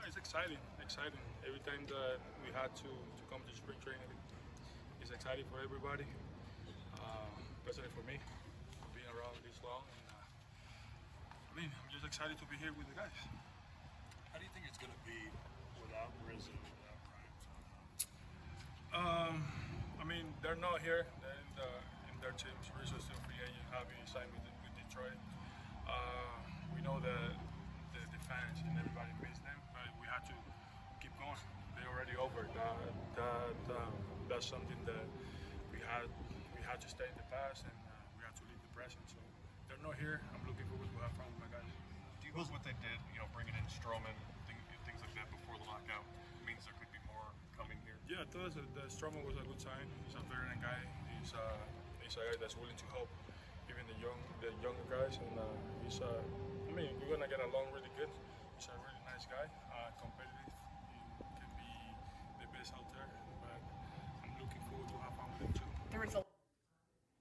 It's exciting, exciting. Every time that we had to, to come to spring training, it's exciting for everybody, uh, especially for me, being around this long. And, uh, I mean, I'm just excited to be here with the guys. How do you think it's going to be without Rizzo, without Bryant? Um, I mean, they're not here. That's something that we had we had to stay in the past and uh, we had to leave the present. So they're not here. I'm looking forward to have fun with my guys. Do you what they did, you know, bringing in Stroman, thing, things like that before the lockout, means there could be more coming here? Yeah, us, uh, the Stroman was a good sign. He's a veteran guy. He's, uh, he's a guy that's willing to help even the young, the younger guys, and uh, he's. Uh, I mean, we're gonna get along really good. He's a really nice guy, uh, competitive. He can be the best out there, but I'm looking forward to have fun with him too.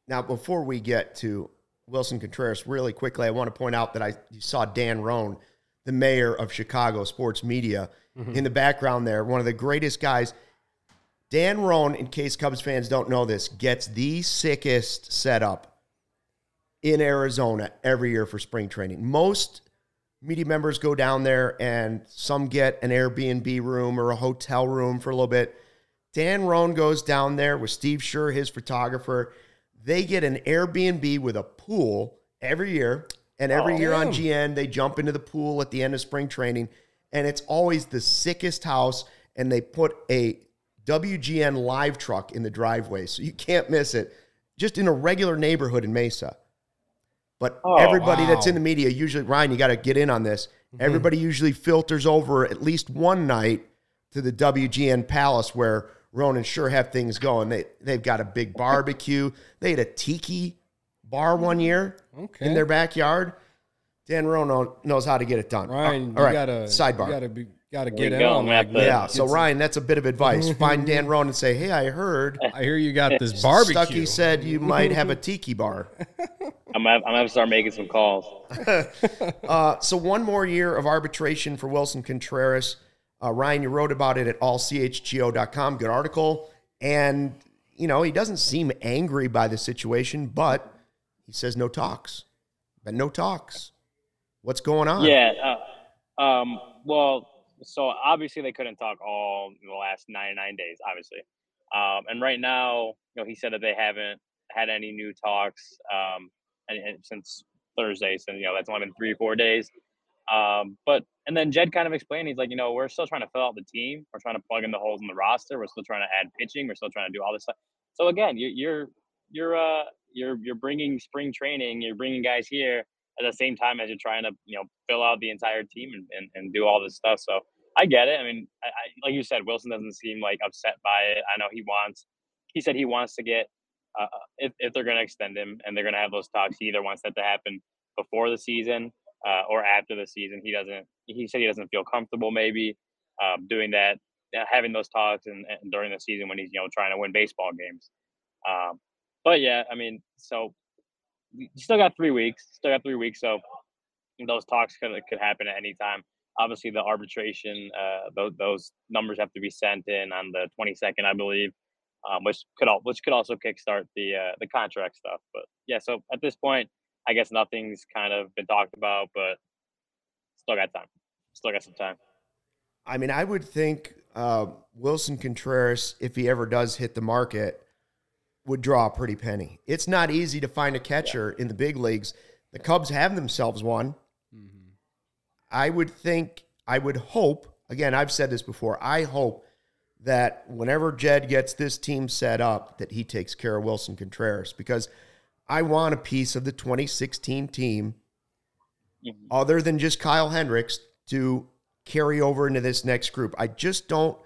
Now, before we get to Willson Contreras, really quickly, I want to point out that I saw Dan Roan, the mayor of Chicago sports media, mm-hmm. in the background there. One of the greatest guys. Dan Roan, in case Cubs fans don't know this, gets the sickest setup in Arizona every year for spring training. Most media members go down there and some get an Airbnb room or a hotel room for a little bit. Dan Roan goes down there with Steve Schur, his photographer. They get an Airbnb with a pool every year. And every year on oh. GN, they jump into the pool at the end of spring training. And it's always the sickest house. And they put a WGN live truck in the driveway. So you can't miss it. Just in a regular neighborhood in Mesa. But Oh, everybody that's in the media, usually, Ryan, you got to get in on this. Mm-hmm. Everybody usually filters over at least one night to the WGN Palace where Ronan sure have things going. They, they've got a big barbecue. They had a tiki bar one year Okay. in their backyard. Dan Roan knows how to get it done. Ryan, all right, you gotta sidebar. You gotta be, gotta we get in on man. that. But- yeah, so some- Ryan, that's a bit of advice. (laughs) Find Dan Roan and say, hey, I heard I hear you got this barbecue. Stuckey said you (laughs) might have a tiki bar. (laughs) I'm gonna, I'm gonna have to start making some calls. Uh, so one more year of arbitration for Willson Contreras. Uh, Ryan, you wrote about it at allchgo.com. Good article. And, you know, he doesn't seem angry by the situation, but he says no talks. Been no talks. What's going on? Yeah. Uh, um, well, so obviously they couldn't talk all the last 99 days, obviously. Um, and right now, you know, he said that they haven't had any new talks um, and, and since Thursday. So, you know, that's only been three or four days. Um, but, and then Jed kind of explained, he's like, you know, we're still trying to fill out the team. We're trying to plug in the holes in the roster. We're still trying to add pitching. We're still trying to do all this stuff. So again, you, you're, you're, uh, you're, you're bringing spring training, you're bringing guys here at the same time as you're trying to you know fill out the entire team and, and, and do all this stuff so i get it i mean I, I, like you said willson doesn't seem like upset by it i know he wants he said he wants to get uh, if, if they're going to extend him and they're going to have those talks he either wants that to happen before the season uh, or after the season he doesn't he said he doesn't feel comfortable maybe um, doing that uh, having those talks and, and during the season when he's you know trying to win baseball games um, but yeah i mean so we still got three weeks. Still got three weeks, so those talks could could happen at any time. Obviously, the arbitration, uh, those, those numbers have to be sent in on the 22nd, I believe, um, which could al- which could also kickstart the uh, the contract stuff. But yeah, so at this point, I guess nothing's kind of been talked about, but still got time. Still got some time. I mean, I would think uh, Willson Contreras, if he ever does hit the market, would draw a pretty penny. It's not easy to find a catcher in the big leagues. The Cubs have themselves one. Mm-hmm. I would think, I would hope, again, I've said this before, I hope that whenever Jed gets this team set up, that he takes care of Willson Contreras because I want a piece of the 2016 team Mhm. other than just Kyle Hendricks to carry over into this next group. I just don't.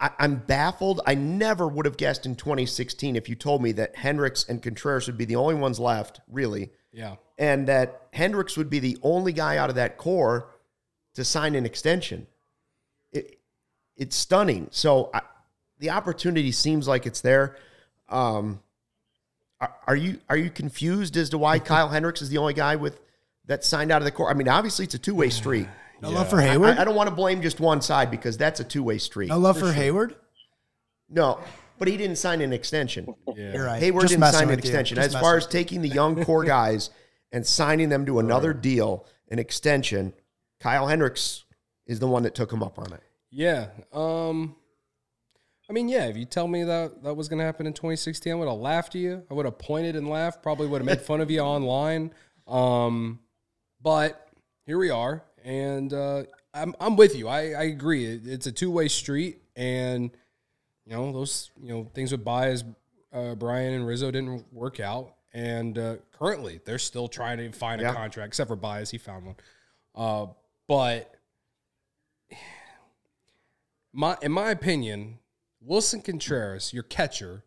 I, I'm baffled. I never would have guessed in 2016 if you told me that Hendricks and Contreras would be the only ones left, really, Yeah. and that Hendricks would be the only guy out of that core to sign an extension. It, it's stunning. So I, the opportunity seems like it's there. Um, are, are you are you confused as to why (laughs) Kyle Hendricks is the only guy with that signed out of the core? I mean, obviously it's a two way street. No love for I, Heyward. I don't want to blame just one side because that's a two way street. no love for Heyward. No, but he didn't sign an extension. Yeah. You're right. Heyward Just didn't sign an extension. As far as taking the young core (laughs) guys and signing them to another deal, an extension, Kyle Hendricks is the one that took him up on it. Yeah. Um I mean, yeah, if you tell me that that was going to happen in 2016, I would have laughed at you. I would have pointed and laughed. Probably would have made fun of you online. Um, but here we are, and uh, I'm I'm with you. I, I agree. It, it's a two way street, and you know those you know things with Baez, uh, Bryant and Rizzo didn't work out, and uh, currently they're still trying to find a Yeah. contract. Except for Baez, he found one. Uh, but (sighs) my in my opinion, Willson Contreras, your catcher,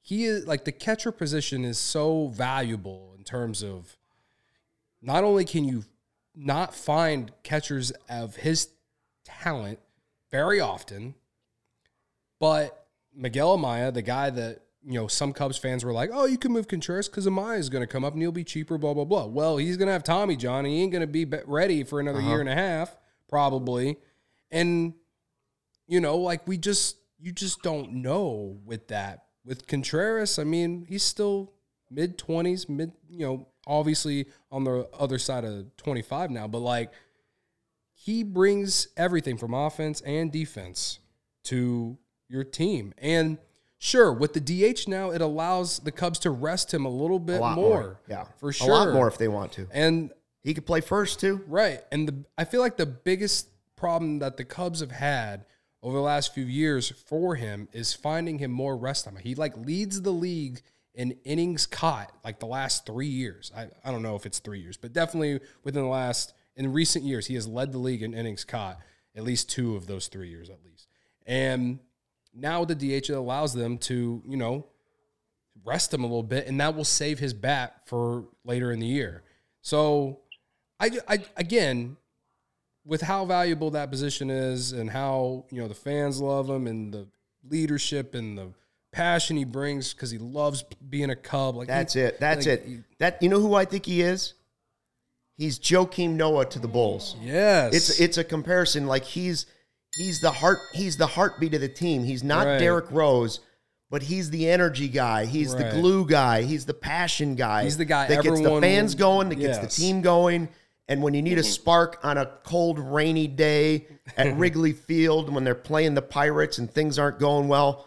he is like the catcher position is so valuable in terms of not only can you not find catchers of his talent very often, but Miguel Amaya, the guy that you know some Cubs fans were like, "Oh, you can move Contreras because Amaya is going to come up and he'll be cheaper." Blah blah blah. Well, he's going to have Tommy John, and he ain't going to be be- ready for another year uh-huh. and a half probably, and you know, like we just you just don't know with that. With Contreras, I mean, he's still mid twenties, mid you know, obviously on the other side of twenty five now, but like he brings everything from offense and defense to your team. And sure, with the DH now, it allows the Cubs to rest him a little bit A lot more. more. Yeah. For sure. A lot more if they want to. And He could play first too. Right. And the I feel like the biggest problem that the Cubs have had over the last few years for him is finding him more rest time. He like leads the league in innings caught like the last three years. I, I don't know if it's three years, but definitely within the last in recent years, he has led the league in innings caught at least two of those three years at least. And now the DH allows them to, you know, rest him a little bit, and that will save his bat for later in the year. So, I, I again, with how valuable that position is, and how you know the fans love him, and the leadership and the passion he brings because he loves being a Cub. Like That's he- it. That's like, it. he- That you know who I think he is? He's Joakim Noah to the Bulls. yes, It's it's a comparison. Like he's he's the heart he's the heartbeat of the team. He's not Right. Derrick Rose, but he's the energy guy. He's the glue guy. He's the passion guy. He's the guy that gets the fans going, that gets the team going. And when you need a mm-hmm. spark on a cold, rainy day at (laughs) Wrigley Field when they're playing the Pirates and things aren't going well,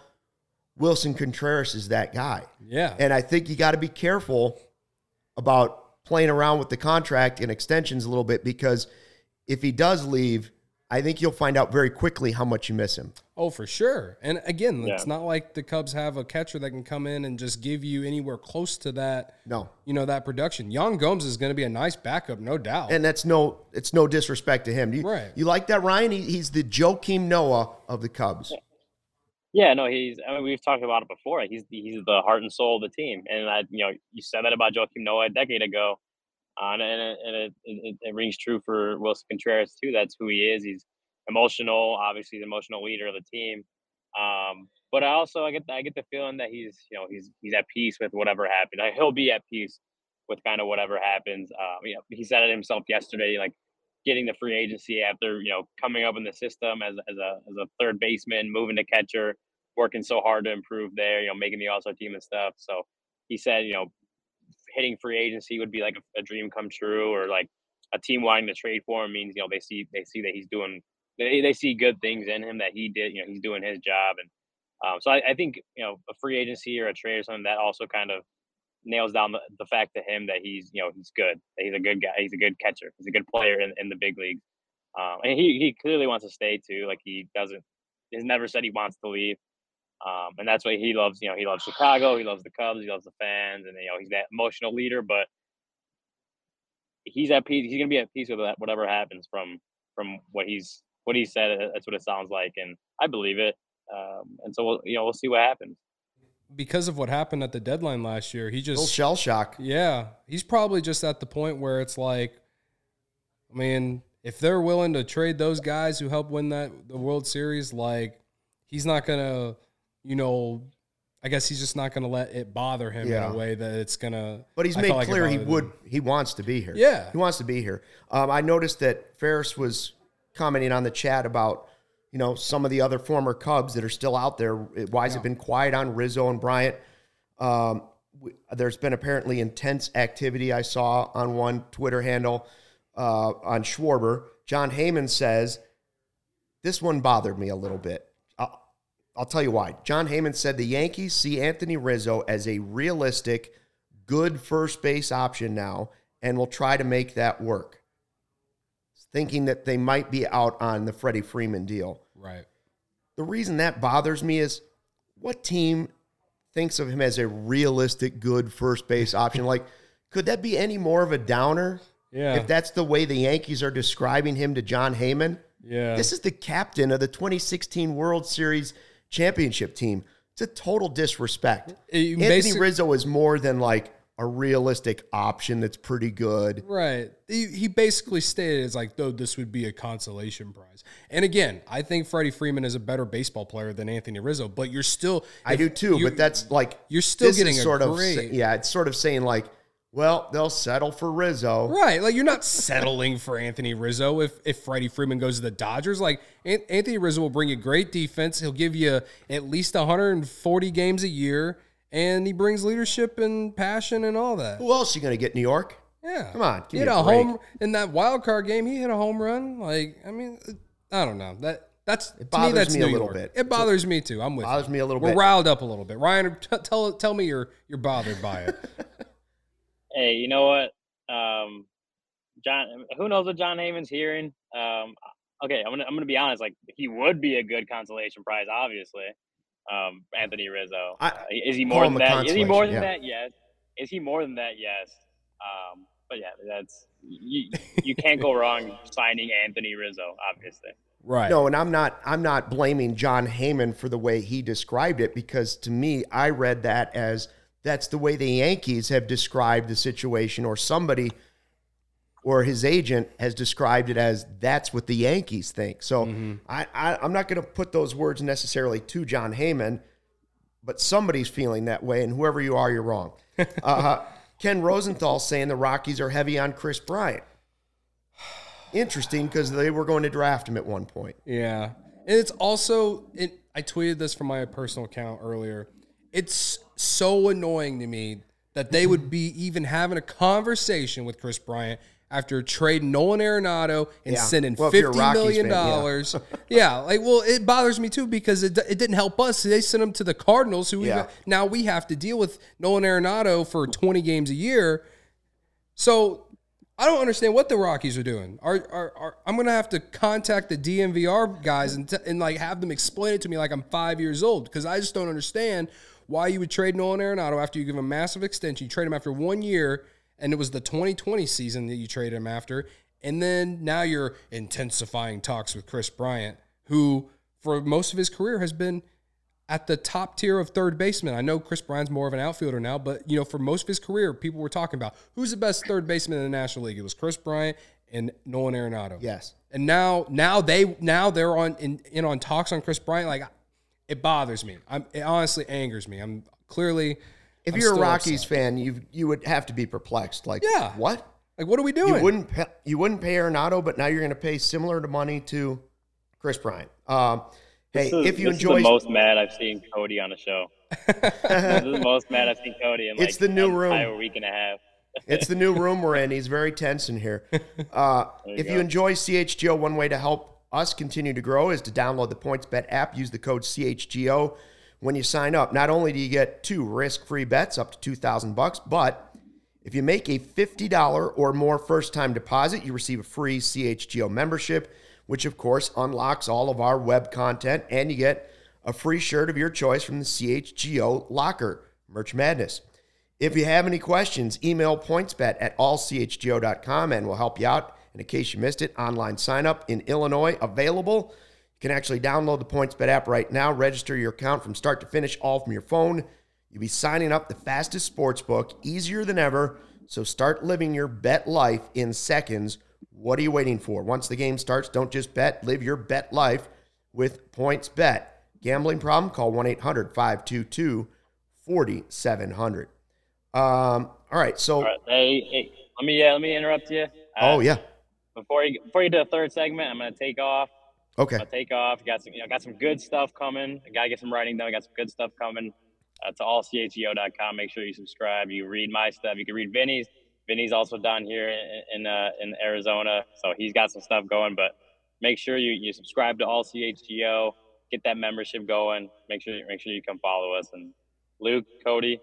Willson Contreras is that guy. yeah, And I think you got to be careful about playing around with the contract and extensions a little bit because if he does leave, I think you'll find out very quickly how much you miss him. Oh, for sure. And again, it's not like the Cubs have a catcher that can come in and just give you anywhere close to that. No. You know that production. Yan Gomes is going to be a nice backup, no doubt. And that's no it's no disrespect to him. You, Right. you like that, Ryan? He, he's the Joakim Noah of the Cubs. Yeah, no, he's. I mean, we've talked about it before. He's he's the heart and soul of the team, and I, you know, you said that about Joakim Noah a decade ago, and and, it, and it, it, it rings true for Willson Contreras too. That's who he is. He's emotional, obviously, the emotional leader of the team. Um, but I also I get the, I get the feeling that he's you know he's he's at peace with whatever happened. Like, he'll be at peace with kind of whatever happens. Um, you know, he said it himself yesterday, like getting the free agency after you know coming up in the system as as a as a third baseman, moving to catcher, working so hard to improve there. You know, making the All Star team and stuff. So he said, you know, hitting free agency would be like a, a dream come true, or like a team wanting to trade for him means you know they see they see that he's doing they, they see good things in him that he did. You know, he's doing his job, and um, so I, I think you know a free agency or a trade or something that also kind of nails down the, the fact to him that he's you know he's good that he's a good guy he's a good catcher he's a good player in, in the big leagues um, and he, he clearly wants to stay too like he doesn't he's never said he wants to leave um, and that's why he loves you know he loves chicago he loves the cubs he loves the fans and you know he's that emotional leader but he's at peace he's gonna be at peace with that whatever happens from from what he's what he said that's what it sounds like and i believe it um, and so we'll you know we'll see what happens because of what happened at the deadline last year, he just shell shock. Yeah, he's probably just at the point where it's like, I mean, if they're willing to trade those guys who helped win that the World Series, like he's not gonna, you know, I guess he's just not gonna let it bother him Yeah. in a way that it's gonna. But he's I made like clear he would him. he wants to be here. Yeah. He wants to be here. Um, I noticed that Ferris was commenting on the chat about, you know, some of the other former Cubs that are still out there. Why has it been quiet on Rizzo and Bryant? Um, there's been apparently intense activity I saw on one Twitter handle uh, on Schwarber. Jon Heyman says, This one bothered me a little bit. I'll, tell you why. Jon Heyman said the Yankees see Anthony Rizzo as a realistic, good first base option now and will try to make that work. Thinking that they might be out on the Freddie Freeman deal. Right. The reason that bothers me is what team thinks of him as a realistic, good first base option? like, could that be any more of a downer? Yeah. If that's the way the Yankees are describing him to Jon Heyman? Yeah. This is the captain of the 2016 World Series championship team. It's a total disrespect. Anthony Rizzo is more than like a realistic option that's pretty good. Right. He, he basically stated it's like, though, this would be a consolation prize. And again, I think Freddie Freeman is a better baseball player than Anthony Rizzo, but you're still. I do too, but that's like you're still getting a sort of great- yeah, it's sort of saying like, well, they'll settle for Rizzo. Right. Like, you're not settling for Anthony Rizzo if, if Freddie Freeman goes to the Dodgers. Like, An- Anthony Rizzo will bring you great defense. He'll give you at least 140 games a year, and he brings leadership and passion and all that. Who else you going to get? New York? Yeah. Come on, give he me hit a a, home in that wild card game. He hit a home run. Like, I mean, I don't know. That that's to me bothers that's me a little York. bit. It bothers me too. I'm with Bothers you. me a little We're bit. riled up a little bit. Ryan, t- tell tell me you're you're bothered by it. (laughs) Hey, you know what? Um, Jon, who knows what Jon Heyman's hearing? Um, okay, I'm gonna I'm gonna be honest. Like he would be a good consolation prize, obviously. Um, Anthony Rizzo. I- Uh, is he more than that? Is he more than consolation, that? Yes. Is he more than that? Yes. Um, but yeah, that's you. (laughs) You can't go wrong signing Anthony Rizzo, obviously. right. No, and I'm not I'm not blaming Jon Heyman for the way he described it because to me I read that as that's the way the Yankees have described the situation or somebody or his agent has described it as that's what the Yankees think. So I, I I'm not going to put those words necessarily to Jon Heyman, but somebody's feeling that way, and whoever you are, you're wrong. (laughs) uh, Ken Rosenthal saying the Rockies are heavy on Kris Bryant. (sighs) Interesting because they were going to draft him at one point. Yeah. And it's also it I tweeted this from my personal account earlier. It's so annoying to me that they would be even having a conversation with Kris Bryant after trading Nolan Arenado and Yeah. sending Well, if you're a fifty million fan, yeah. dollars. (laughs) yeah. like well, it bothers me too because it, it didn't help us. They sent him to the Cardinals, who we- Yeah. now we have to deal with Nolan Arenado for twenty games a year. So I don't understand what the Rockies are doing. Are, are, are I'm gonna have to contact the DNVR guys and, t- and like have them explain it to me like I'm five years old because I just don't understand why you would trade Nolan Arenado after you give him a massive extension. You trade him after one year, and it was the 2020 season that you traded him after, and then now you're intensifying talks with Kris Bryant, who for most of his career has been at the top tier of third baseman. I know Kris Bryant's more of an outfielder now, but you know, for most of his career, people were talking about who's the best third baseman in the National League. It was Kris Bryant and Nolan Arenado. Yes. And now, now they now they're on in, in on talks on Kris Bryant. Like, it bothers me. I'm it honestly angers me. I'm clearly If I'm you're a Rockies upset. fan, you you would have to be perplexed. Like, Yeah. what? like what are we doing? You wouldn't pay, you wouldn't pay Arenado, but now you're going to pay similar to money to Kris Bryant. Um, hey, is, if you this enjoy, is the most mad I've seen Cody on a show. this is the most mad I've seen Cody in (laughs) like It's the new room. entire week and a half. it's the new room we're in. He's very tense in here. (laughs) Uh, you if go. you enjoy CHGO, one way to help us continue to grow is to download the PointsBet app. Use the code CHGO when you sign up. Not only do you get two risk-free bets up to two thousand bucks, but if you make a $50 or more first time deposit, you receive a free CHGO membership, which of course unlocks all of our web content, and you get a free shirt of your choice from the CHGO locker, Merch Madness. If you have any questions, email pointsbet at allchgo.com and we'll help you out. And in case you missed it, online sign up in Illinois available. You can actually download the PointsBet app right now, register your account from start to finish, all from your phone. You'll be signing up the fastest sports book, easier than ever. So start living your bet life in seconds. What are you waiting for? Once the game starts, don't just bet, live your bet life with PointsBet. Gambling problem? Call 1 800 522 4700. Um, all right, so, All right, hey, hey, let me uh, let me interrupt you. Uh, oh, yeah. Before you before you do the third segment, I'm gonna take off. Okay. I'll take off. Got some you know got some good stuff coming. I gotta get some writing done. I got some good stuff coming. Uh, to allchgo.com. Make sure you subscribe. You read my stuff. You can read Vinny's. Vinny's also down here in in, uh, in Arizona, so he's got some stuff going. But make sure you, you subscribe to All CHGO. get that membership going. Make sure make sure you come follow us. And Luke, Cody,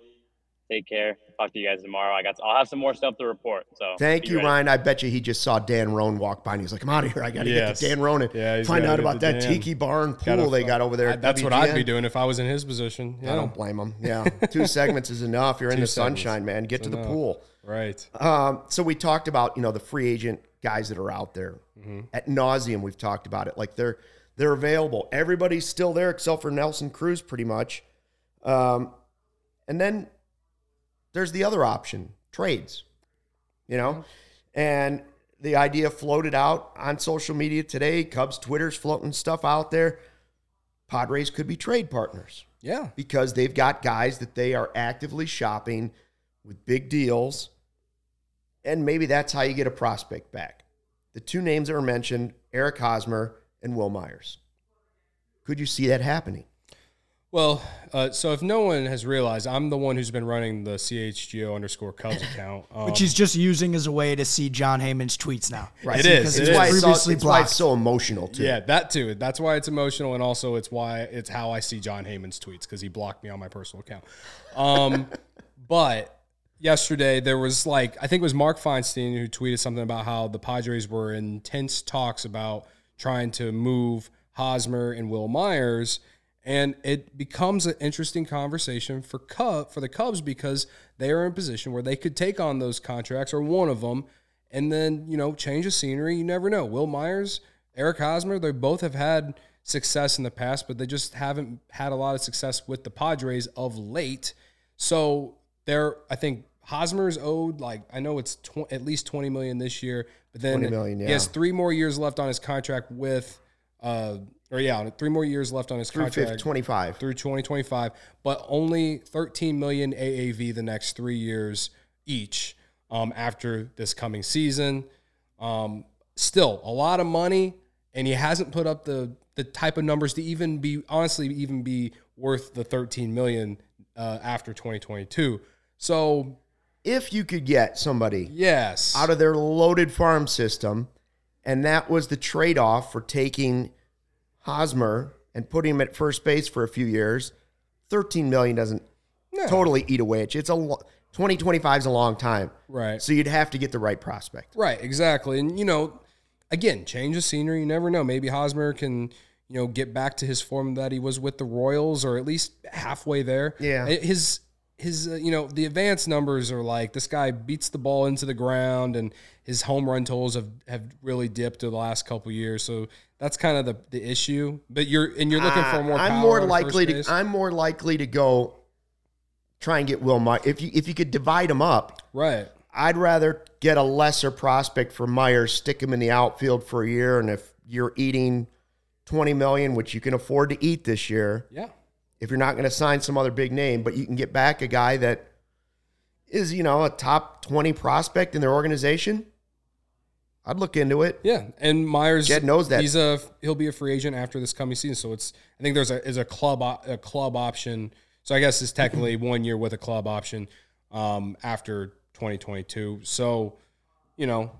take care. Talk to you guys tomorrow. I got. I'll have some more stuff to report. So Thank you, ready. Ryan. I bet you he just saw Dan Roan walk by and he's like, I'm out of here. I got to Yes. get to Dan Roan and Yeah, he's find out about that Dan. tiki bar Gotta pool they got over there. I- at that's what I'd be doing if I was in his position. Yeah. I don't blame him. (laughs) Yeah. Two segments is enough. You're in Two the segments. sunshine, man. Get It's to the enough. pool. Right. Um, so we talked about, you know, the free agent guys that are out there. Mm-hmm. At nauseum, we've talked about it. Like they're they're available. Everybody's still there except for Nelson Cruz, pretty much. Um, and then there's the other option, trades. You know? Mm-hmm. And the idea floated out on social media today. Cubs Twitter's floating stuff out there. Padres could be trade partners Yeah. because they've got guys that they are actively shopping with big deals. And maybe that's how you get a prospect back. The two names that were mentioned, Eric Hosmer and Wil Myers. Could you see that happening? Well, uh, so if no one has realized, I'm the one who's been running the CHGO underscore Cubs (laughs) account. Um, Which he's just using as a way to see Jon Heyman's tweets now. Right. It is. Because It it's why it's, it's why it's so emotional, too. yeah, that too. That's why it's emotional, and also it's why it's how I see Jon Heyman's tweets because he blocked me on my personal account. Um, (laughs) but yesterday there was like I think it was Mark Feinsand who tweeted something about how the Padres were in intense talks about trying to move Hosmer and Wil Myers. And it becomes an interesting conversation for Cub for the Cubs because they are in a position where they could take on those contracts or one of them, and then you know change the scenery. You never know. Wil Myers, Eric Hosmer, they both have had success in the past, but they just haven't had a lot of success with the Padres of late. So they're, I think Hosmer's owed like I know it's tw- at least twenty million this year, but then 20 million, he has three more years left on his contract with, uh, or yeah, three more years left on his Through contract 50, 25. through 2025, but only 13 million AAV the next three years each um, after this coming season. Um, still a lot of money, and he hasn't put up the the type of numbers to even be honestly even be worth the 13 million uh, after 2022. So If you could get somebody yes, out of their loaded farm system, and that was the trade off for taking Hosmer and putting him at first base for a few years, 13 million doesn't totally eat away at you. It's a lo- 2025 is a long time. right. So you'd have to get the right prospect. Right, exactly. And you know, again, change of scenery, you never know. Maybe Hosmer can, you know, get back to his form that he was with the Royals or at least halfway there. Yeah. His his uh, you know, the advanced numbers are like this guy beats the ball into the ground and his home run totals have, have really dipped in the last couple years. So that's kind of the, the issue. But you're and you're looking for more Uh, I'm more likely to. I'm more likely to go try and get Will Myers. If you if you could divide them up, right. I'd rather get a lesser prospect for Myers, stick him in the outfield for a year, and if you're eating 20 million, which you can afford to eat this year, Yeah. If you're not going to sign some other big name, but you can get back a guy that is, you know, a top 20 prospect in their organization, I'd look into it. Yeah, and Myers Jed knows that. he's a he'll be a free agent after this coming season. So it's I think there's a is a club a club option. So I guess it's technically one year with a club option um, after 2022. So you know,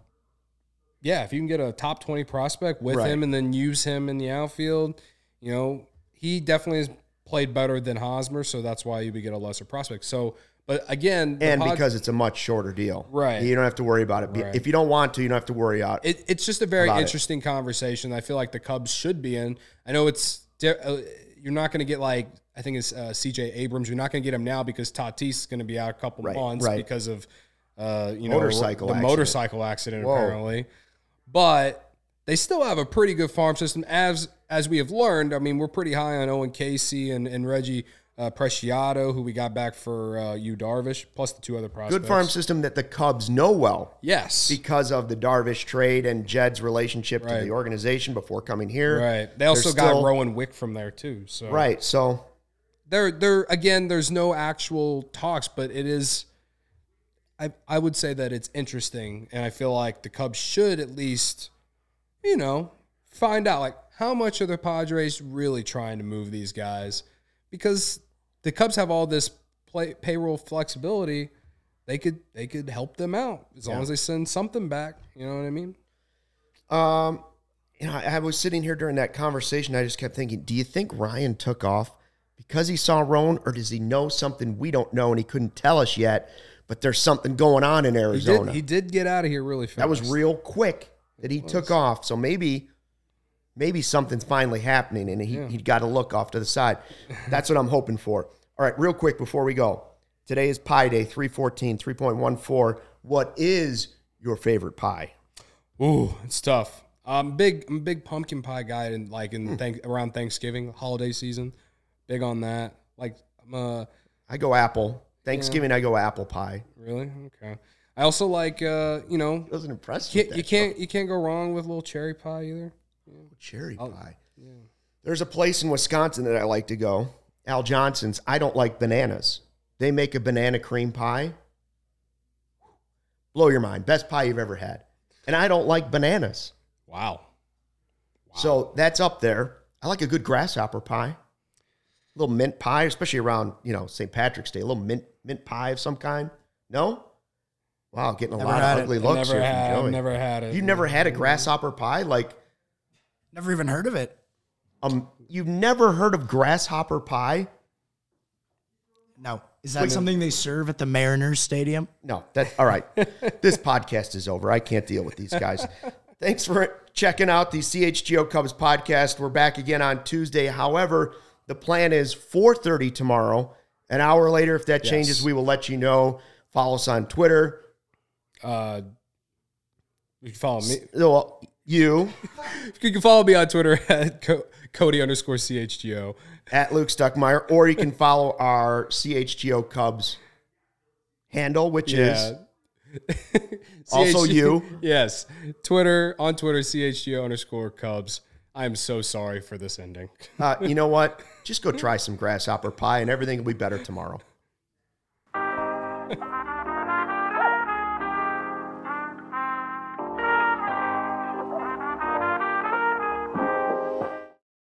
yeah, if you can get a top 20 prospect with Right. him and then use him in the outfield, you know, he definitely has played better than Hosmer. So that's why you would get a lesser prospect. So, but again, the And Pod- because it's a much shorter deal. Right. You don't have to worry about it. Right. If you don't want to, you don't have to worry out. it, it's just a very About it. interesting conversation. I feel like the Cubs should be in. I know it's uh, you're not going to get like I think it's uh, C.J. Abrams. You're not going to get him now because Tatis is going to be out a couple Right, months right. because of uh, you know Motorcycle the accident. motorcycle accident Whoa. apparently. But they still have a pretty good farm system as as we have learned. I mean, we're pretty high on Owen Caissie and, and Reggie uh, Preciado, who we got back for uh, you Darvish, plus the two other prospects. Good farm system that the Cubs know well Yes. because of the Darvish trade and Jed's relationship to the organization before coming here. Right. They also There's got still- Rowan Wick from there too. So Right. So there there again there's no actual talks but it is I I would say that it's interesting and I feel like the Cubs should at least you know find out like how much are the Padres really trying to move these guys because the Cubs have all this play, payroll flexibility they could they could help them out as long as they send something back you know what I mean Um, you know, I, I was sitting here during that conversation. I just kept thinking, do you think Ryan took off because he saw Roan, or does he know something we don't know and he couldn't tell us yet? But there's something going on in He Arizona. did, he did get out of here really fast. that was real quick that he took off. So maybe, maybe something's finally happening, and he he got to look off to the side. (laughs) That's what I'm hoping for. All right, real quick before we go. Today is Pie Day, 314, 3.14. What is your favorite pie? Ooh, it's tough. I'm big. I'm a big pumpkin pie guy, and like in thank, around Thanksgiving holiday season, big on that. Like, I'm uh, I go apple. Thanksgiving, I go apple pie. really okay. I also like, uh, you know, Wasn't impressed. can't, with you can't you can't go wrong with a little cherry pie either. cherry pie. Yeah. There's a place in Wisconsin that I like to go. Al Johnson's. I don't like bananas. They make a banana cream pie. Blow your mind. Best pie you've ever had. And I don't like bananas. Wow. So that's up there. I like a good grasshopper pie. A little mint pie, especially around, you know, St. Patrick's Day. A little mint mint pie of some kind. No? Wow, getting a Never lot of ugly I've looks never here from had. I've Joey. never had it. You've never had a grasshopper pie? Like Never even heard of it. um you've never heard of grasshopper pie? No. Is that something they serve at the Mariners Stadium? No, that all right. (laughs) this podcast is over. I can't deal with these guys. Thanks for checking out the CHGO Cubs podcast. We're back again on Tuesday. However, the plan is 4:30 tomorrow. An hour later, if that changes, we will let you know. Follow us on Twitter. Uh, you can follow me. Well, you You can follow me on Twitter (laughs) at Co- Cody underscore CHGO. at Luke Stuckmeyer, or you can follow our CHGO Cubs handle, which is (laughs) Also you. Yes. Twitter, on Twitter, CHGO underscore Cubs. I am so sorry for this ending. uh, you know what? Just go try some grasshopper pie, and everything will be better tomorrow.